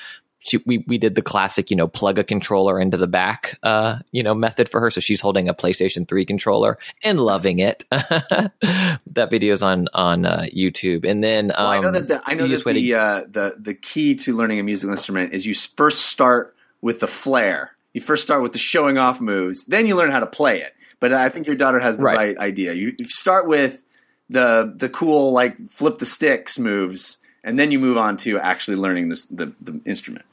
she, we we did the classic, you know, plug a controller into the back, uh, you know, method for her. So she's holding a PlayStation Three controller and loving it. [LAUGHS] that video is on on uh, YouTube, and then um, Well, I know that the, I know that way to- the, uh, the the key to learning a musical instrument is you first start with the flair. You first start with the showing off moves, then you learn how to play it. But I think your daughter has the Right. right, idea. You, you start with the the cool like flip the sticks moves, and then you move on to actually learning this the, the instrument.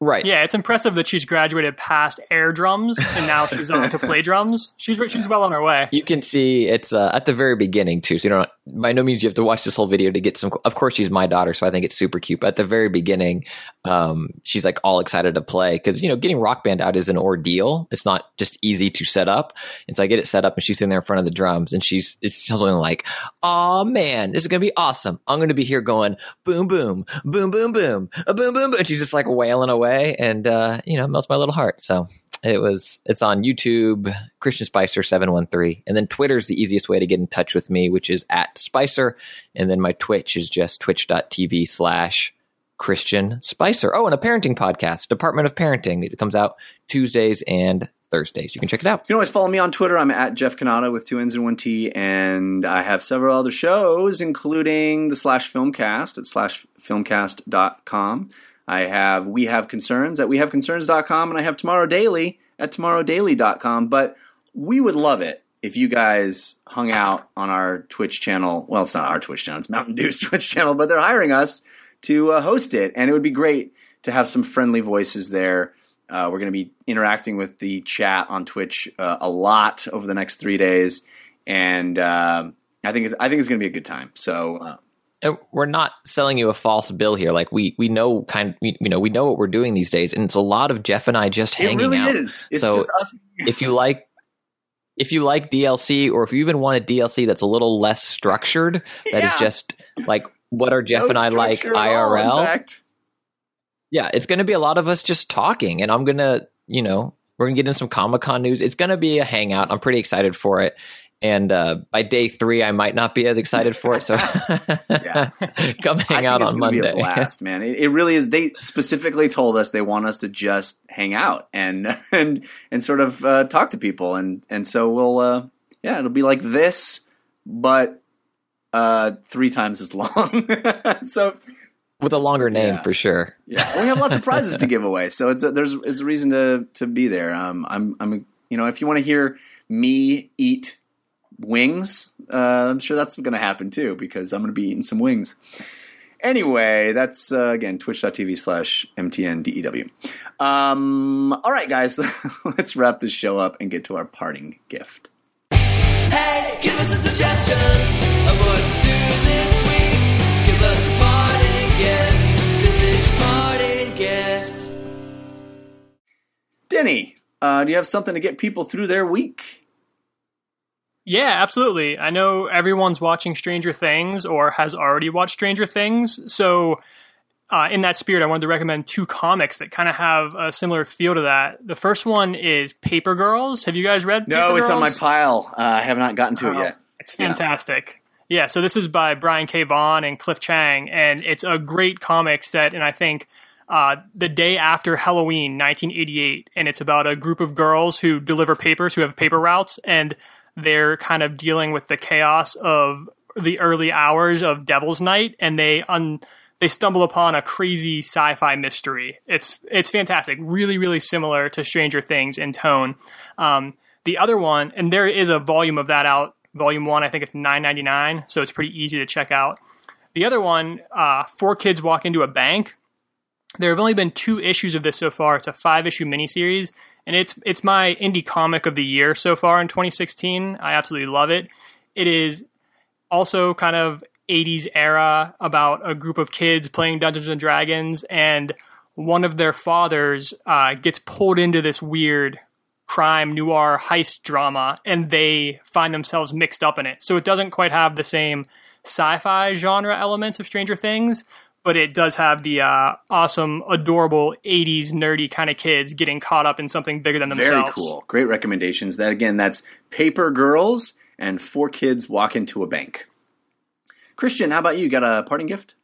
Right. Yeah, it's impressive that she's graduated past air drums and now she's on to [LAUGHS] play drums. She's she's well on her way. You can see it's uh, at the very beginning too. So you don't by no means you have to watch this whole video to get some. Of course, she's my daughter, so I think it's super cute. But at the very beginning, um, she's like all excited to play because you know getting Rock Band out is an ordeal. It's not just easy to set up. And so I get it set up, and she's sitting there in front of the drums, and she's it's something like, "Oh man, this is gonna be awesome! I'm gonna be here going boom, boom, boom, boom, boom, boom, boom, boom." And she's just like wailing away, and uh, you know, melts my little heart. So it was it's on YouTube, Christian Spicer seven one three, and then Twitter's the easiest way to get in touch with me, which is at Spicer, and then my Twitch is just twitch.tv slash Christian Spicer. Oh, and a parenting podcast, Department of Parenting. It comes out Tuesdays and Thursdays. You can check it out. You can always follow me on Twitter. I'm at Jeff Cannata with two N's and one T, and I have several other shows, including the Slash Filmcast at slashfilmcast.com. I have We Have Concerns at wehaveconcerns.com, and I have Tomorrow Daily at tomorrowdaily.com. But we would love it if you guys hung out on our Twitch channel. Well, it's not our Twitch channel, it's Mountain [LAUGHS] Dew's Twitch channel, but they're hiring us to uh, host it, and it would be great to have some friendly voices there. Uh, we're going to be interacting with the chat on Twitch uh, a lot over the next three days, and um I think it's I think it's going to be a good time. So uh, Uh, we're not selling you a false bill here. Like we we know kind we, you know we know what we're doing these days, and it's a lot of Jeff and I just hanging really out. is. It's So just us. if you like if you like DLC or if you even want a DLC that's a little less structured, that is Yeah. just like what are Jeff No and I like structure at all, in IRL. fact. yeah, it's going to be a lot of us just talking, and I'm going to, you know, we're going to get in some Comic Con news. It's going to be a hangout. I'm pretty excited for it. And uh, by day three, I might not be as excited for it. So [LAUGHS] Yeah. [LAUGHS] come hang out on Monday. a blast, man. It, it really is. They specifically told us they want us to just hang out and [LAUGHS] and and sort of uh, talk to people, and and so we'll uh, yeah, it'll be like this, but uh, three times as long. so With a longer name Yeah. for sure. yeah, we have lots of prizes to give away, so it's a, there's it's a reason to to be there. Um, I'm I'm you know if you want to hear me eat wings, uh, I'm sure that's going to happen too because I'm going to be eating some wings. Anyway, that's uh, again twitch.tv slash mtndew. Um, all right, guys, [LAUGHS] let's wrap this show up and get to our parting gift. Hey, give us a suggestion of what to do this week. Give us a parting gift. This is your parting gift. Denny, uh, do you have something to get people through their week? Yeah, absolutely. I know everyone's watching Stranger Things or has already watched Stranger Things. So, uh, in that spirit, I wanted to recommend two comics that kind of have a similar feel to that. The first one is Paper Girls. Have you guys read? No, Paper it's on my pile. Uh, I have not gotten to it Oh, yet. It's fantastic. Yeah. so this is by Brian K. Vaughan and Cliff Chiang, and it's a great comic set. And I think uh, the day after Halloween, 1988, and it's about a group of girls who deliver papers, who have paper routes, and they're kind of dealing with the chaos of the early hours of Devil's Night, and they un they stumble upon a crazy sci-fi mystery. It's it's fantastic, really really similar to Stranger Things in tone. Um, the other one, and there is a volume of that out. Volume one, I think it's nine ninety nine, so it's pretty easy to check out. The other one, uh, four kids walk into a bank, There have only been two issues of this so far. It's a five issue miniseries, and it's it's my indie comic of the year so far in 2016. I absolutely love it. It is also kind of 80s era about a group of kids playing Dungeons and Dragons, and one of their fathers uh, gets pulled into this weird crime noir heist drama, and they find themselves mixed up in it. So it doesn't quite have the same sci-fi genre elements of Stranger Things, but it does have the uh, awesome, adorable '80s nerdy kind of kids getting caught up in something bigger than themselves. Very cool. Great recommendations. That again, that's Paper Girls and Four Kids Walk into a Bank. Christian, how about you? Got a parting gift?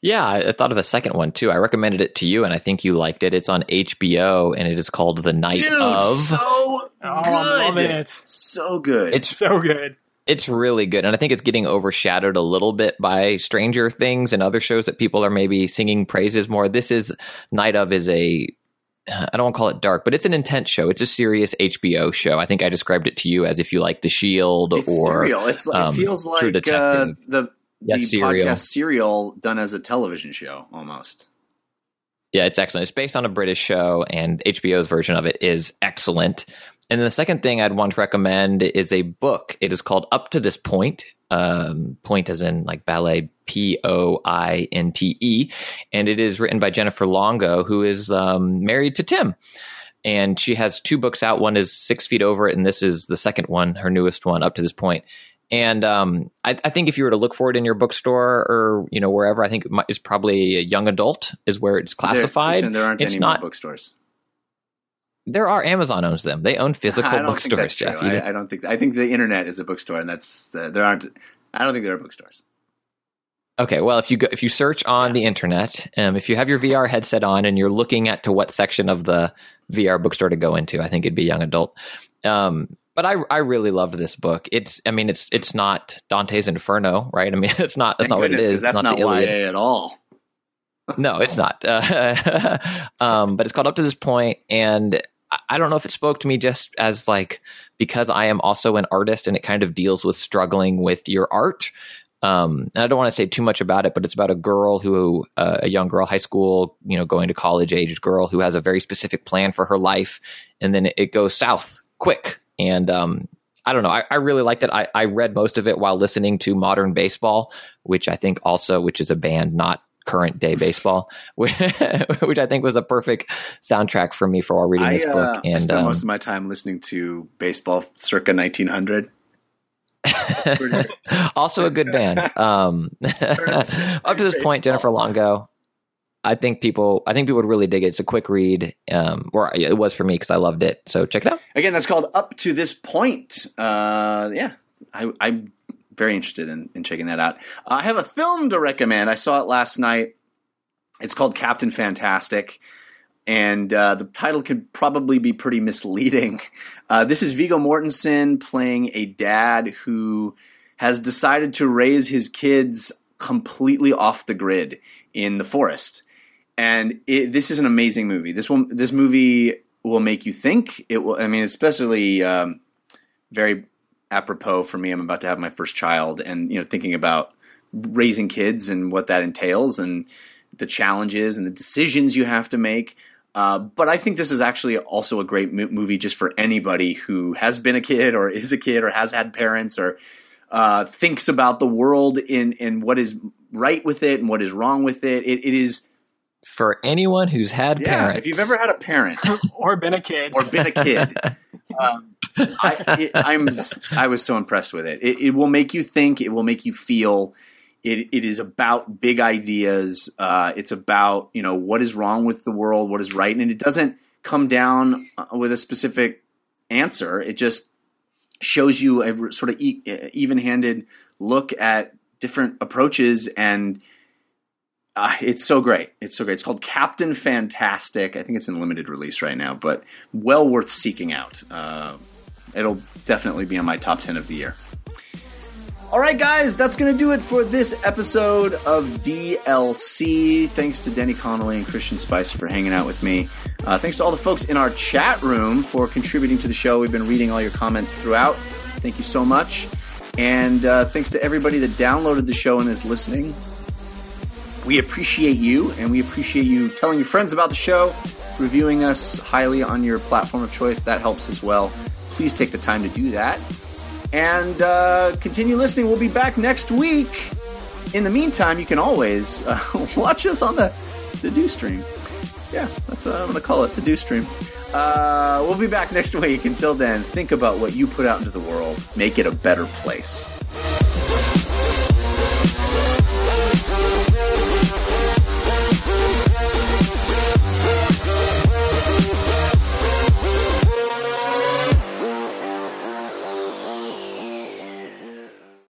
Yeah, I I thought of a second one too. I recommended it to you, and I think you liked it. It's on HBO, and it is called The Night Dude, of. so Oh, I'm good. loving it. So good. It's So good. It's really good, and I think it's getting overshadowed a little bit by Stranger Things and other shows that people are maybe singing praises more. This is Night of is a I don't want to call it dark, but it's an intense show. It's a serious HBO show. I think I described it to you as if you like The Shield it's or serial. It's like, um, it feels like uh, the Yeah, the Serial. podcast serial done as a television show almost. Yeah, it's excellent. It's based on a British show, and HBO's version of it is excellent. And then the second thing I'd want to recommend is a book. It is called Up to This Pointe. Um, point as in like ballet, P O I N T E, and it is written by Jennifer Longo, who is um, married to Tim. And she has two books out. One is Six Feet Over It, and this is the second one, her newest one up to this point. And um, I, I think if you were to look for it in your bookstore or you know wherever, I think it might, it's probably a young adult is where it's classified. There, there aren't it's any not. more bookstores. There are Amazon owns them. They own physical [LAUGHS] I don't think bookstores. Jeff. I, I don't think. I think the internet is a bookstore, and that's uh, there aren't. I don't think there are bookstores. okay, well, if you go, if you search on the internet, um, if you have your VR headset on and you're looking at to what section of the VR bookstore to go into, I think it'd be young adult. Um, but I I really loved this book. It's I mean it's it's not Dante's Inferno, right? I mean [LAUGHS] it's not that's Thank not what it goodness, is. That's it's not, the Iliad. YA at all. no, it's not. Uh, [LAUGHS] um, but it's called up to this point, and I- don't know if it spoke to me just as like because I am also an artist, and it kind of deals with struggling with your art. Um, and I don't want to say too much about it, but it's about a girl who, uh, a young girl, high school, you know, going to college aged girl who has a very specific plan for her life, and then it, it goes south quick. And um, I don't know. I, I really liked it. I, I read most of it while listening to Modern Baseball, which I think also, which is a band not current day [LAUGHS] baseball, [LAUGHS] which I think was a perfect soundtrack for me for while reading I, this uh, book. I And spent um, most of my time listening to baseball circa 1900. [LAUGHS] also a good band. Um, up to this point, Jennifer Longo. I think people, I think people would really dig it. It's a quick read, um, or it was for me because I loved it. So check it out. Again, that's called Up to This Pointe. Uh, yeah, I, I'm very interested in, in checking that out. I have a film to recommend. I saw it last night. It's called Captain Fantastic, and uh, the title could probably be pretty misleading. [LAUGHS] Uh, this is Viggo Mortensen playing a dad who has decided to raise his kids completely off the grid in the forest. And it, this is an amazing movie. This will this movie will make you think. It will. I mean, especially um, very apropos for me. I'm about to have my first child, and you know, thinking about raising kids and what that entails, and the challenges and the decisions you have to make. Uh, but I think this is actually also a great mo- movie just for anybody who has been a kid or is a kid or has had parents or uh, thinks about the world in in what is right with it and what is wrong with it. It, it is For anyone who's had yeah. parents, If you've ever had a parent [LAUGHS] or been a kid. or been a kid, [LAUGHS] um, I, I'm I was so impressed with it. it. It will make you think. It will make you feel. It, it is about big ideas. Uh, it's about you know what is wrong with the world, what is right, and it doesn't come down uh, with a specific answer. It just shows you a sort of e- even-handed look at different approaches and. Uh, it's so great. It's so great. It's called Captain Fantastic. I think it's in limited release right now, but well worth seeking out. Uh, it'll definitely be on my top 10 of the year. All right, guys, that's going to do it for this episode of DLC. Thanks to Denny Connolly and Christian Spicer for hanging out with me. Uh, thanks to all the folks in our chat room for contributing to the show. We've been reading all your comments throughout. Thank you so much. And uh, thanks to everybody that downloaded the show and is listening. We appreciate you, and we appreciate you telling your friends about the show, reviewing us highly on your platform of choice. That helps as well. Please take the time to do that. And uh, continue listening. We'll be back next week. In the meantime, you can always uh, [LAUGHS] watch us on the, the Do Stream. Yeah, that's what I'm going to call it, the Do Stream. Uh, we'll be back next week. Until then, think about what you put out into the world. Make it a better place.